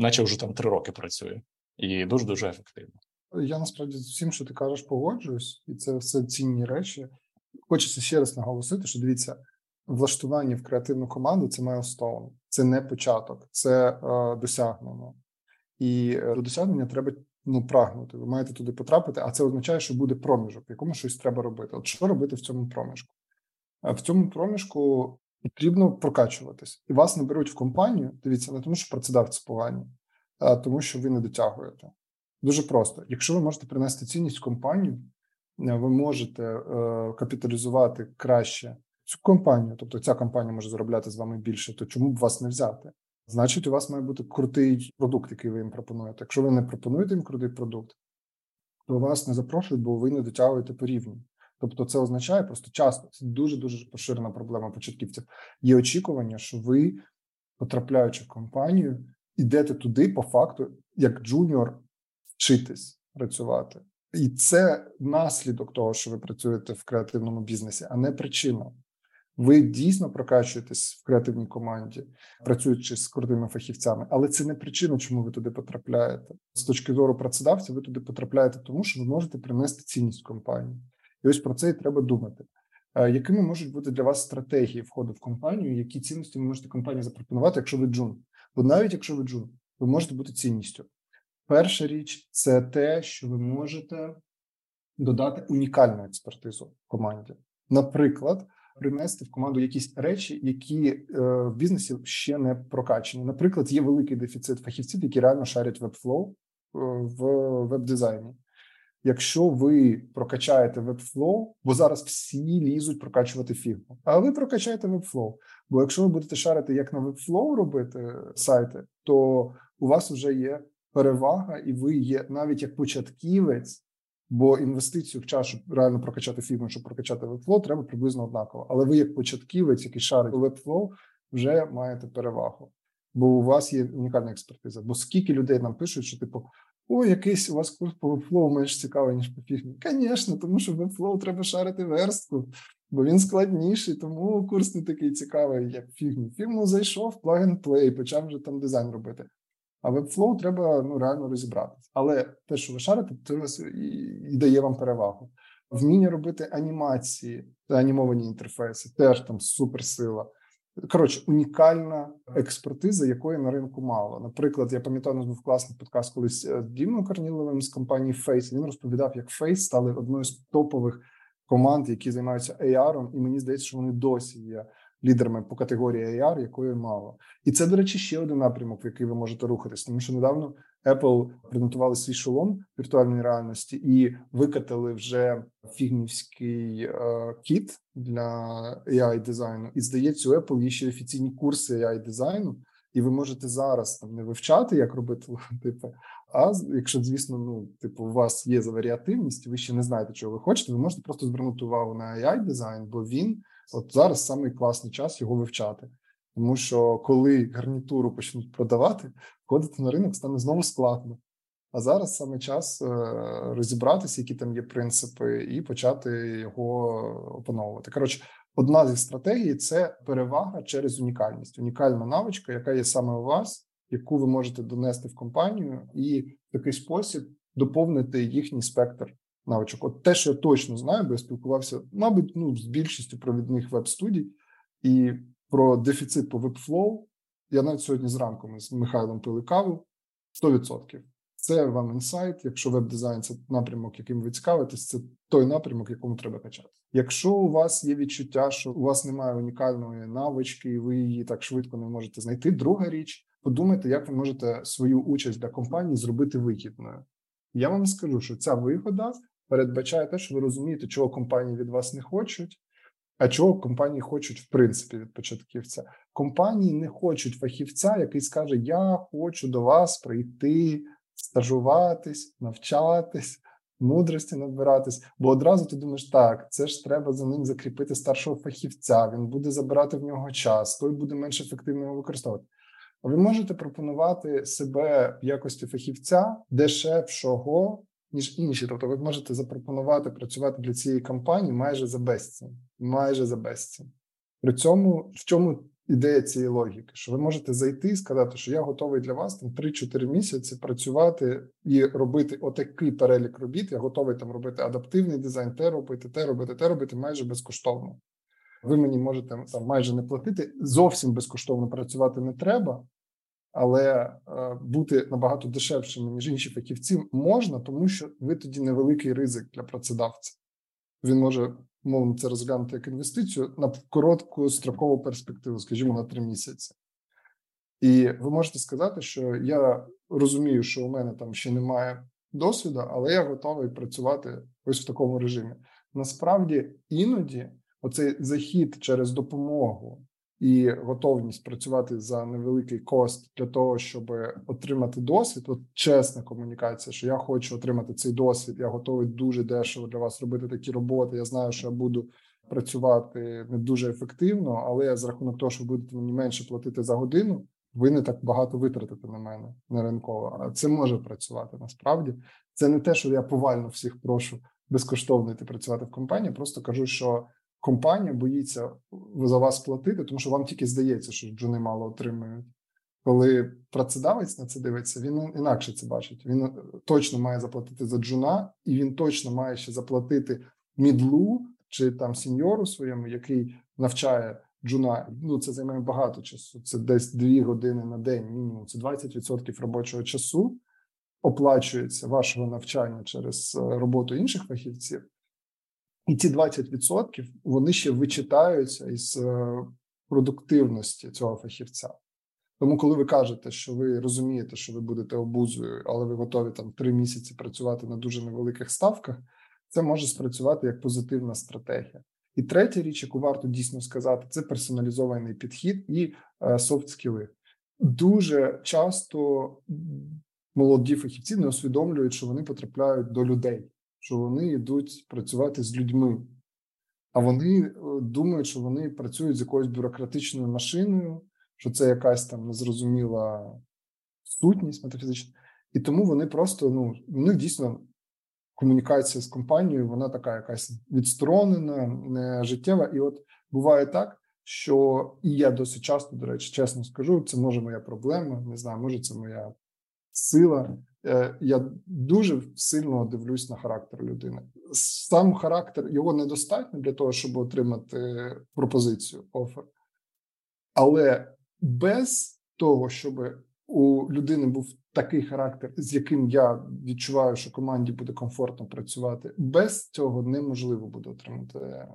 наче вже там три роки працює, і дуже дуже ефективно. Я насправді з усім, що ти кажеш, погоджуюсь, і це все цінні речі. Хочеться ще раз наголосити, що дивіться, влаштування в креативну команду це milestone, це не початок, це е, досягнення, і е, до досягнення треба ну прагнути. Ви маєте туди потрапити, а це означає, що буде проміжок, в якому щось треба робити. От що робити в цьому проміжку? В цьому проміжку потрібно прокачуватись, і вас не беруть в компанію. Дивіться, не тому, що працедавці погані, а тому, що ви не дотягуєте. Дуже просто. Якщо ви можете принести цінність в компанію, е, ви можете е, капіталізувати краще цю компанію, тобто ця компанія може заробляти з вами більше, то чому б вас не взяти? Значить, у вас має бути крутий продукт, який ви їм пропонуєте. Якщо ви не пропонуєте їм крутий продукт, то вас не запрошують, бо ви не дотягуєте по рівню. Тобто, це означає просто часто це дуже дуже поширена проблема початківців. Є очікування, що ви, потрапляючи в компанію, йдете туди по факту, як junior, вчитись працювати, і це наслідок того, що ви працюєте в креативному бізнесі, а не причина. Ви дійсно прокачуєтесь в креативній команді, працюючи з крутими фахівцями, але це не причина, чому ви туди потрапляєте. З точки зору працедавця, ви туди потрапляєте, тому що ви можете принести цінність компанії. І ось про це і треба думати. Е, якими можуть бути для вас стратегії входу в компанію? Які цінності ви можете компанії запропонувати, якщо ви джун? Бо навіть якщо ви джун, ви можете бути цінністю. Перша річ це те, що ви можете додати унікальну експертизу команді. Наприклад, принести в команду якісь речі, які е, в бізнесі ще не прокачені. Наприклад, є великий дефіцит фахівців, які реально шарять вебфлоу е, в веб-дизайні. Якщо ви прокачаєте Webflow, бо зараз всі лізуть прокачувати фігму, а ви прокачаєте Webflow. Бо якщо ви будете шарити, як на Webflow робити сайти, то у вас вже є перевага, і ви є навіть як початківець, бо інвестицію в час, щоб реально прокачати фігму, щоб прокачати Webflow, треба приблизно однаково. Але ви, як початківець, який шарить Webflow, вже маєте перевагу. Бо у вас є унікальна експертиза. Бо скільки людей нам пишуть, що типу о, якийсь у вас курс по вебфлоу менш цікавий, ніж по фігмі. Звісно, тому що вебфлоу треба шарити верстку, бо він складніший, тому курс не такий цікавий, як фігмі. Фігму зайшов, плагін плей, почав вже там дизайн робити. А вебфлоу треба ну, реально розібратися. Але те, що ви шарите, це і, і дає вам перевагу. Вміння робити анімації, анімовані інтерфейси, теж там суперсила. Коротше, унікальна експертиза, якої на ринку мало. Наприклад, я пам'ятаю, у нас був класний подкаст колись з Дімом Корніловим з компанії Face. Він розповідав, як Face стали одною з топових команд, які займаються AR, і мені здається, що вони досі є лідерами по категорії AR, якої мало. І це, до речі, ще один напрямок, в який ви можете рухатись. Тому що недавно Apple презентували свій шолом віртуальної реальності і викатили вже фігнівський е, кіт для ai дизайну. І здається, у Apple є ще офіційні курси ai дизайну, і ви можете зараз там не вивчати, як робити логотипи. А якщо, звісно, ну типу, у вас є варіативність, ви ще не знаєте, чого ви хочете, ви можете просто звернути увагу на ai дизайн, бо він от зараз самий класний час його вивчати. Тому що коли гарнітуру почнуть продавати, входити на ринок стане знову складно. А зараз саме час е, розібратися, які там є принципи, і почати його опановувати. Коротше, одна зі стратегій це перевага через унікальність. Унікальна навичка, яка є саме у вас, яку ви можете донести в компанію, і в такий спосіб доповнити їхній спектр навичок. От те, що я точно знаю, бо я спілкувався, мабуть, ну з більшістю провідних веб-студій, і про дефіцит по вебфлоу. Я навіть сьогодні зранку ми з Михайлом пили каву 100%. Це вам інсайт. Якщо веб-дизайн це напрямок, яким ви цікавитесь, це той напрямок, якому треба качати. Якщо у вас є відчуття, що у вас немає унікальної навички, і ви її так швидко не можете знайти. Друга річ, подумайте, як ви можете свою участь для компанії зробити вигідною. Я вам скажу, що ця вигода передбачає те, що ви розумієте, чого компанії від вас не хочуть, а чого компанії хочуть в принципі від початківця? Компанії не хочуть фахівця, який скаже: Я хочу до вас прийти, стажуватись, навчатись, мудрості набиратись. Бо одразу ти думаєш, так це ж треба за ним закріпити старшого фахівця. Він буде забирати в нього час, той буде менш ефективно його використовувати. Ви можете пропонувати себе в якості фахівця дешевшого ніж інші. Тобто, ви можете запропонувати працювати для цієї компанії майже за безцінь, майже за безцінь. При цьому в чому ідея цієї логіки? Що ви можете зайти і сказати, що я готовий для вас там 3-4 місяці працювати і робити отакий перелік робіт. Я готовий там робити адаптивний дизайн, те робити, те робити, те робити майже безкоштовно. Ви мені можете там майже не платити. Зовсім безкоштовно працювати не треба, але е, бути набагато дешевшими ніж інші фахівці можна, тому що ви тоді невеликий ризик для працедавця. Він може мовно це розглянути як інвестицію на коротку строкову перспективу, скажімо, на три місяці. І ви можете сказати, що я розумію, що у мене там ще немає досвіду, але я готовий працювати ось в такому режимі. Насправді, іноді оцей захід через допомогу і готовність працювати за невеликий кост для того, щоб отримати досвід. От чесна комунікація, що я хочу отримати цей досвід. Я готовий дуже дешево для вас робити такі роботи. Я знаю, що я буду працювати не дуже ефективно, але за рахунок того, що ви будете мені менше платити за годину. Ви не так багато витратите на мене не ринково, а це може працювати насправді. Це не те, що я повально всіх прошу безкоштовно йти працювати в компанії. Просто кажу, що компанія боїться за вас платити, тому що вам тільки здається, що джуни мало отримують. Коли працедавець на це дивиться, він інакше це бачить. Він точно має заплатити за джуна, і він точно має ще заплатити мідлу чи там сіньору своєму, який навчає джуна. Ну це займає багато часу. Це десь дві години на день. Мінімум це 20% робочого часу. Оплачується вашого навчання через е, роботу інших фахівців. І ці 20% вони ще вичитаються із е, продуктивності цього фахівця. Тому, коли ви кажете, що ви розумієте, що ви будете обузою, але ви готові там три місяці працювати на дуже невеликих ставках, це може спрацювати як позитивна стратегія. І третя річ, яку варто дійсно сказати, це персоналізований підхід і софт-скіли. Дуже часто молоді фахівці не усвідомлюють, що вони потрапляють до людей що вони йдуть працювати з людьми, а вони е, думають, що вони працюють з якоюсь бюрократичною машиною, що це якась там незрозуміла сутність метафізична, і тому вони просто ну у дійсно комунікація з компанією, вона така якась відсторонена, не життєва. І от буває так. Що і я досить часто, до речі, чесно скажу, це може моя проблема. Не знаю, може це моя сила. Е, я дуже сильно дивлюсь на характер людини. Сам характер його недостатньо для того, щоб отримати пропозицію офер, але без того, щоб у людини був такий характер, з яким я відчуваю, що команді буде комфортно працювати, без цього неможливо буде отримати е,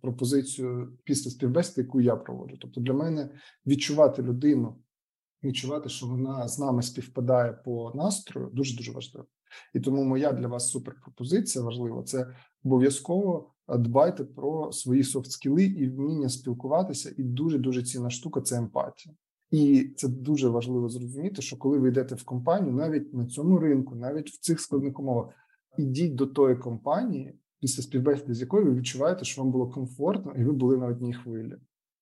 пропозицію після співбесіди, яку я проводжу. Тобто, для мене відчувати людину відчувати, що вона з нами співпадає по настрою, дуже дуже важливо. І тому моя для вас суперпропозиція важлива це обов'язково дбайте про свої софт-скіли і вміння спілкуватися. І дуже дуже цінна штука це емпатія. І це дуже важливо зрозуміти, що коли ви йдете в компанію, навіть на цьому ринку, навіть в цих складних умовах, ідіть до тої компанії, після співбесіди, з якою ви відчуваєте, що вам було комфортно, і ви були на одній хвилі.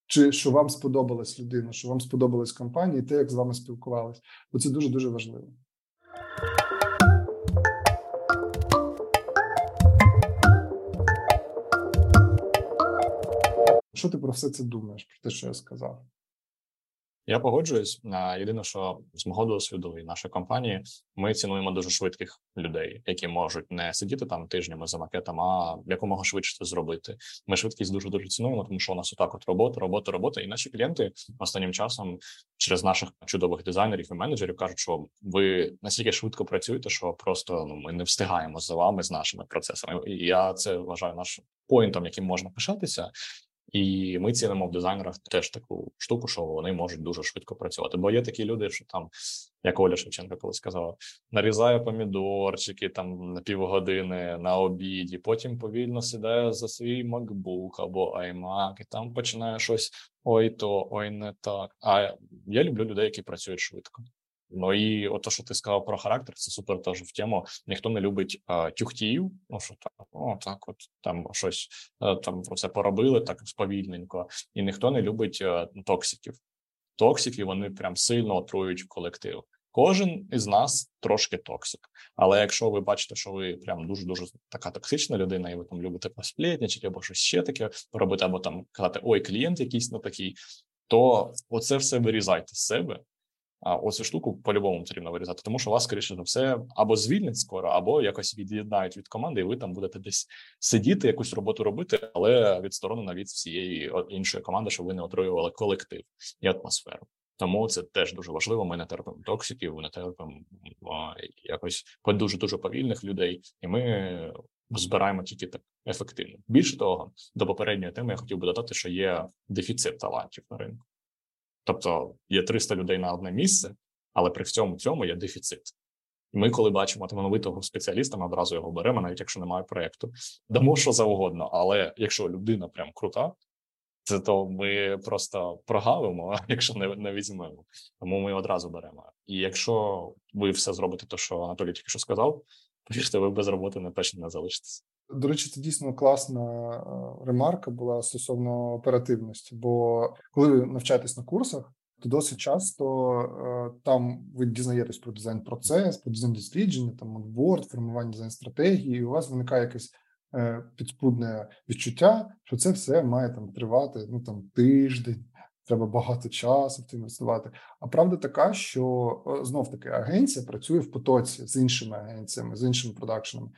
Чи що вам сподобалась людина, що вам сподобалась компанія, і те, як з вами спілкувалися, бо це дуже дуже важливо. Що ти про все це думаєш? Про те, що я сказав? Я погоджуюсь. Єдине, що з мого досвіду і нашої компанії ми цінуємо дуже швидких людей, які можуть не сидіти там тижнями за макетом, а якомога швидше це зробити. Ми швидкість дуже дуже цінуємо, тому що у нас отак от робота, робота, робота. І наші клієнти останнім часом через наших чудових дизайнерів і менеджерів кажуть, що ви настільки швидко працюєте, що просто ну ми не встигаємо за вами з нашими процесами. І я це вважаю нашим поінтом, яким можна пишатися. І ми цінимо в дизайнерах теж таку штуку, що вони можуть дуже швидко працювати. Бо є такі люди, що там, як Оля Шевченка колись сказала, нарізає помідорчики там на півгодини на обіді, потім повільно сідає за свій MacBook або iMac, і там починає щось ой то, ой, не так. А я люблю людей, які працюють швидко. Ну і от то, що ти сказав про характер, це супер теж в тему. Ніхто не любить а, тюхтів. Ну що так, о, так, от там щось там це поробили так сповільненько, і ніхто не любить а, токсиків. Токсики вони прям сильно отрують колектив. Кожен із нас трошки токсик. Але якщо ви бачите, що ви прям дуже дуже така токсична людина, і ви там любите посплетничати або щось ще таке робити, або там казати ой, клієнт якийсь не такий, то оце все вирізайте з себе. А оцю штуку по-любому потрібно вирізати, тому що вас, скоріше за все, або звільнять скоро, або якось від'єднають від команди, і ви там будете десь сидіти, якусь роботу робити, але відсторонено від всієї іншої команди, щоб ви не отруювали колектив і атмосферу. Тому це теж дуже важливо. Ми не терпимо токсиків, ми не терпимо якось дуже дуже повільних людей, і ми збираємо тільки так ефективно. Більше того, до попередньої теми я хотів би додати, що є дефіцит талантів на ринку. Тобто є 300 людей на одне місце, але при всьому цьому є дефіцит. Ми, коли бачимо талановитого спеціаліста, ми одразу його беремо, навіть якщо немає проєкту. Дамо що завгодно. Але якщо людина прям крута, це то ми просто прогавимо, якщо не не візьмемо. Тому ми одразу беремо. І якщо ви все зробите, то що Анатолій тільки що сказав, повірте, ви без роботи не точно не залишитесь. До речі, це дійсно класна е, ремарка була стосовно оперативності. Бо коли ви навчаєтесь на курсах, то досить часто е, там ви дізнаєтесь про дизайн процес, про дизайн дослідження, там модборд, формування дизайн стратегії. і У вас виникає якесь е, підспудне відчуття, що це все має там тривати ну там тиждень. Треба багато часу в це інвестувати. А правда така, що знов таки агенція працює в потоці з іншими агенціями, з іншими продакшенами.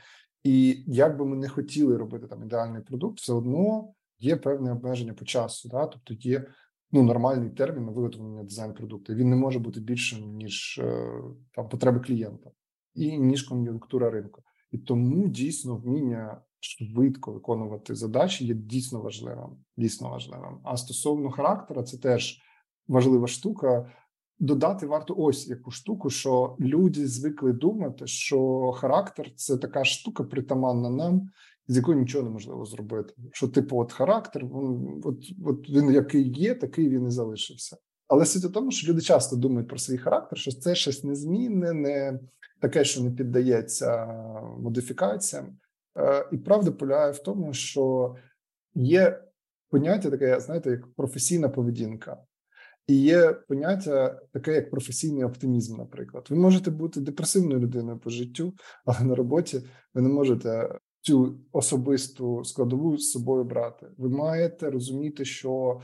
І як би ми не хотіли робити там ідеальний продукт, все одно є певне обмеження по часу. Да? Тобто є ну нормальний термін на виготовлення дизайн продукту. Він не може бути більшим ніж е, там потреби клієнта і ніж кон'юнктура ринку. І тому дійсно вміння швидко виконувати задачі є дійсно важливим. Дійсно важливим. А стосовно характера, це теж важлива штука. Додати варто ось яку штуку, що люди звикли думати, що характер це така штука притаманна нам, з якою нічого неможливо зробити. Що, типу, от характер, він, от, от він який є, такий він і залишився. Але суть у тому, що люди часто думають про свій характер, що це щось незмінне, не таке, що не піддається модифікаціям. Е, і правда полягає в тому, що є поняття таке, знаєте, як професійна поведінка. І є поняття таке, як професійний оптимізм. Наприклад, ви можете бути депресивною людиною по життю, але на роботі ви не можете цю особисту складову з собою брати. Ви маєте розуміти, що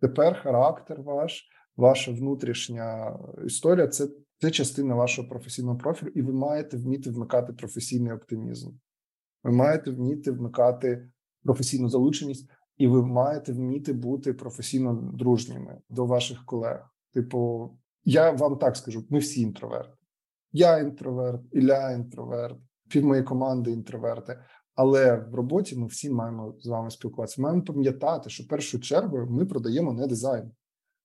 тепер характер ваш, ваша внутрішня історія це, це частина вашого професійного профілю, і ви маєте вміти вмикати професійний оптимізм. Ви маєте вміти вмикати професійну залученість і ви маєте вміти бути професійно дружніми до ваших колег. Типу, я вам так скажу: ми всі інтроверти. Я інтроверт, Ілля інтроверт, пів моєї команди інтроверти. Але в роботі ми всі маємо з вами спілкуватися. Маємо пам'ятати, що в першу чергу ми продаємо не дизайн,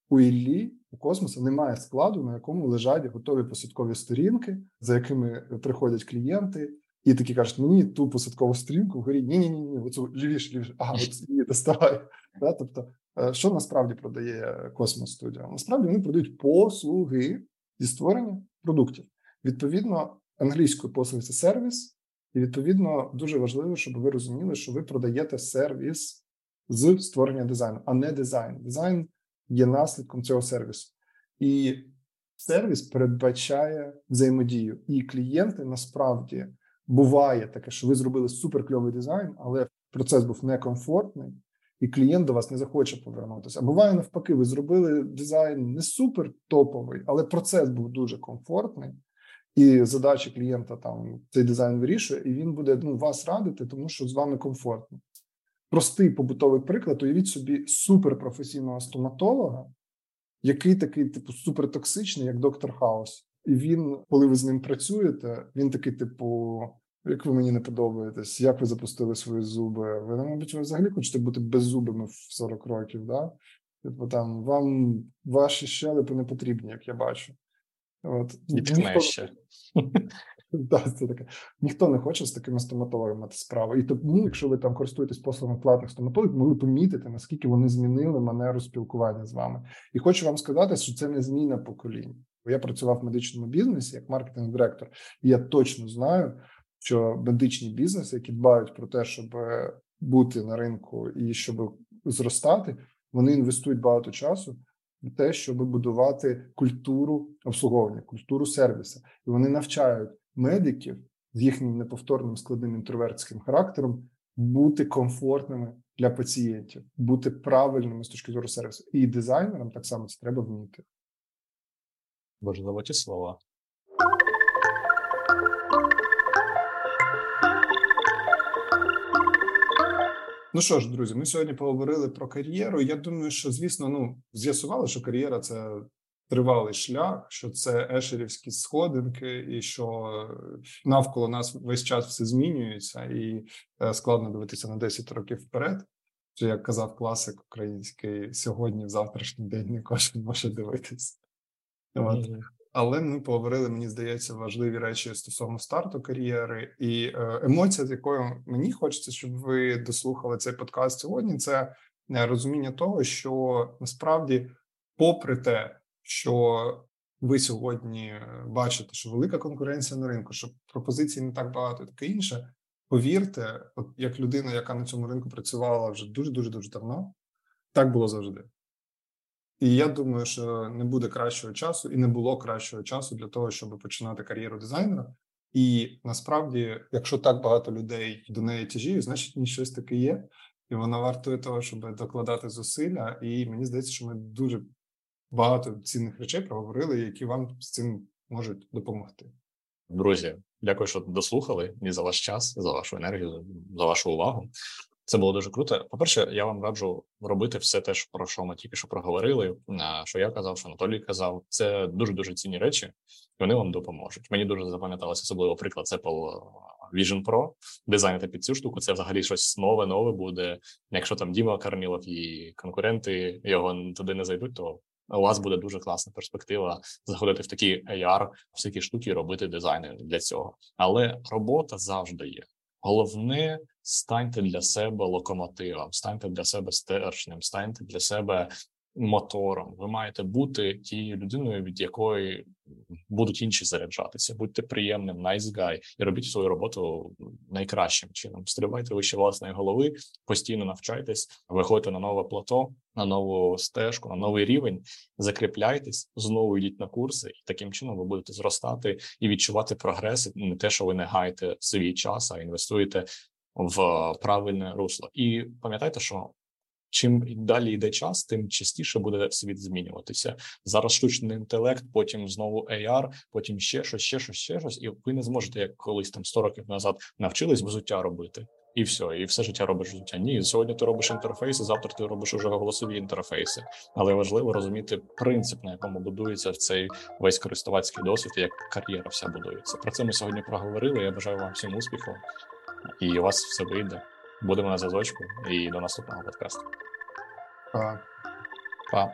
у Іллі у космосу немає складу, на якому лежать готові посадкові сторінки, за якими приходять клієнти, і такі кажуть, мені ту посадкову сторінку вгорі, ні, ні, ні, ні, оцю лівіше, лівіше, ага, от її доставай. Да? Тобто, е, що насправді продає космос студія? Насправді вони продають послуги зі створення продуктів. Відповідно, англійською послуги це сервіс, і відповідно дуже важливо, щоб ви розуміли, що ви продаєте сервіс з створення дизайну, а не дизайн. Дизайн є наслідком цього сервісу, і сервіс передбачає взаємодію. І клієнти насправді буває таке, що ви зробили суперкльовий дизайн, але процес був некомфортний, і клієнт до вас не захоче повернутися. А буває навпаки, ви зробили дизайн не супер топовий, але процес був дуже комфортний. І задачі клієнта там цей дизайн вирішує, і він буде ну, вас радити, тому що з вами комфортно. Простий побутовий приклад: уявіть собі суперпрофесійного стоматолога, який такий, типу, супертоксичний, як доктор Хаус. І він, коли ви з ним працюєте, він такий, типу, як ви мені не подобаєтесь, як ви запустили свої зуби? Ви, мабуть, ви взагалі хочете бути беззубими в 40 років, да? Типу там вам ваші щелепи не потрібні, як я бачу. От. І ніхто... ще. Да, це таке. Ніхто не хоче з такими стоматологами мати справу. І тому, якщо ви там користуєтесь послугами платних стоматологів, могли помітити, наскільки вони змінили манеру спілкування з вами. І хочу вам сказати, що це не зміна поколінь. Я працював в медичному бізнесі як маркетинг-директор, я точно знаю, що медичні бізнеси, які дбають про те, щоб бути на ринку і щоб зростати, вони інвестують багато часу в те, щоб будувати культуру обслуговування, культуру сервісу, і вони навчають медиків з їхнім неповторним складним інтровертським характером бути комфортними для пацієнтів, бути правильними з точки зору сервісу. І дизайнерам так само це треба вміти. Важливо ті слова. Ну що ж, друзі, ми сьогодні поговорили про кар'єру. Я думаю, що звісно, ну з'ясували, що кар'єра це тривалий шлях, що це ешерівські сходинки, і що навколо нас весь час все змінюється, і е, складно дивитися на 10 років вперед. Чи як казав класик український, сьогодні в завтрашній день не кожен може дивитися. От. Але ми поговорили, мені здається, важливі речі стосовно старту кар'єри, і е, емоція, з якою мені хочеться, щоб ви дослухали цей подкаст сьогодні. Це е, розуміння того, що насправді, попри те, що ви сьогодні е, бачите, що велика конкуренція на ринку, що пропозицій не так багато, і таке інше. Повірте, от як людина, яка на цьому ринку працювала вже дуже дуже дуже давно, так було завжди. І я думаю, що не буде кращого часу, і не було кращого часу для того, щоб починати кар'єру дизайнера. І насправді, якщо так багато людей до неї тяжіють, значить ні щось таке є, і вона вартує того, щоб докладати зусилля. І мені здається, що ми дуже багато цінних речей проговорили, які вам з цим можуть допомогти. Друзі, дякую, що дослухали і за ваш час, за вашу енергію, за вашу увагу. Це було дуже круто. По перше, я вам раджу робити все те, про що ми тільки що проговорили. що я казав, що Анатолій казав. Це дуже дуже цінні речі, і вони вам допоможуть. Мені дуже запам'яталося особливо приклад Apple Vision Pro. Дизайнити під цю штуку. Це взагалі щось нове, нове буде. Якщо там Діма Карнілов і конкуренти його туди не зайдуть, то у вас буде дуже класна перспектива заходити в такі AR, в такі штуки, робити дизайни для цього. Але робота завжди є. Головне, станьте для себе локомотивом, станьте для себе стержнем, станьте для себе мотором. Ви маєте бути тією людиною, від якої будуть інші заряджатися. Будьте приємним, nice guy і робіть свою роботу найкращим чином. Стрибайте вище власної голови, постійно навчайтесь, виходьте на нове плато, на нову стежку, на новий рівень. Закріпляйтесь, знову йдіть на курси, і таким чином ви будете зростати і відчувати прогрес. Не те, що ви не гаєте свій час, а інвестуєте в правильне русло. І пам'ятайте, що чим далі йде час, тим частіше буде світ змінюватися. Зараз штучний інтелект, потім знову AR, потім ще щось, ще щось, ще щось, і ви не зможете, як колись там 100 років назад навчились взуття робити. І все, і все життя робиш взуття. Ні, сьогодні ти робиш інтерфейси, завтра ти робиш уже голосові інтерфейси. Але важливо розуміти принцип, на якому будується цей весь користувацький досвід, як кар'єра вся будується. Про це ми сьогодні проговорили. Я бажаю вам всім успіху, і у вас все вийде. Будемо на зв'язочку і до наступного подкасту. Па. Па.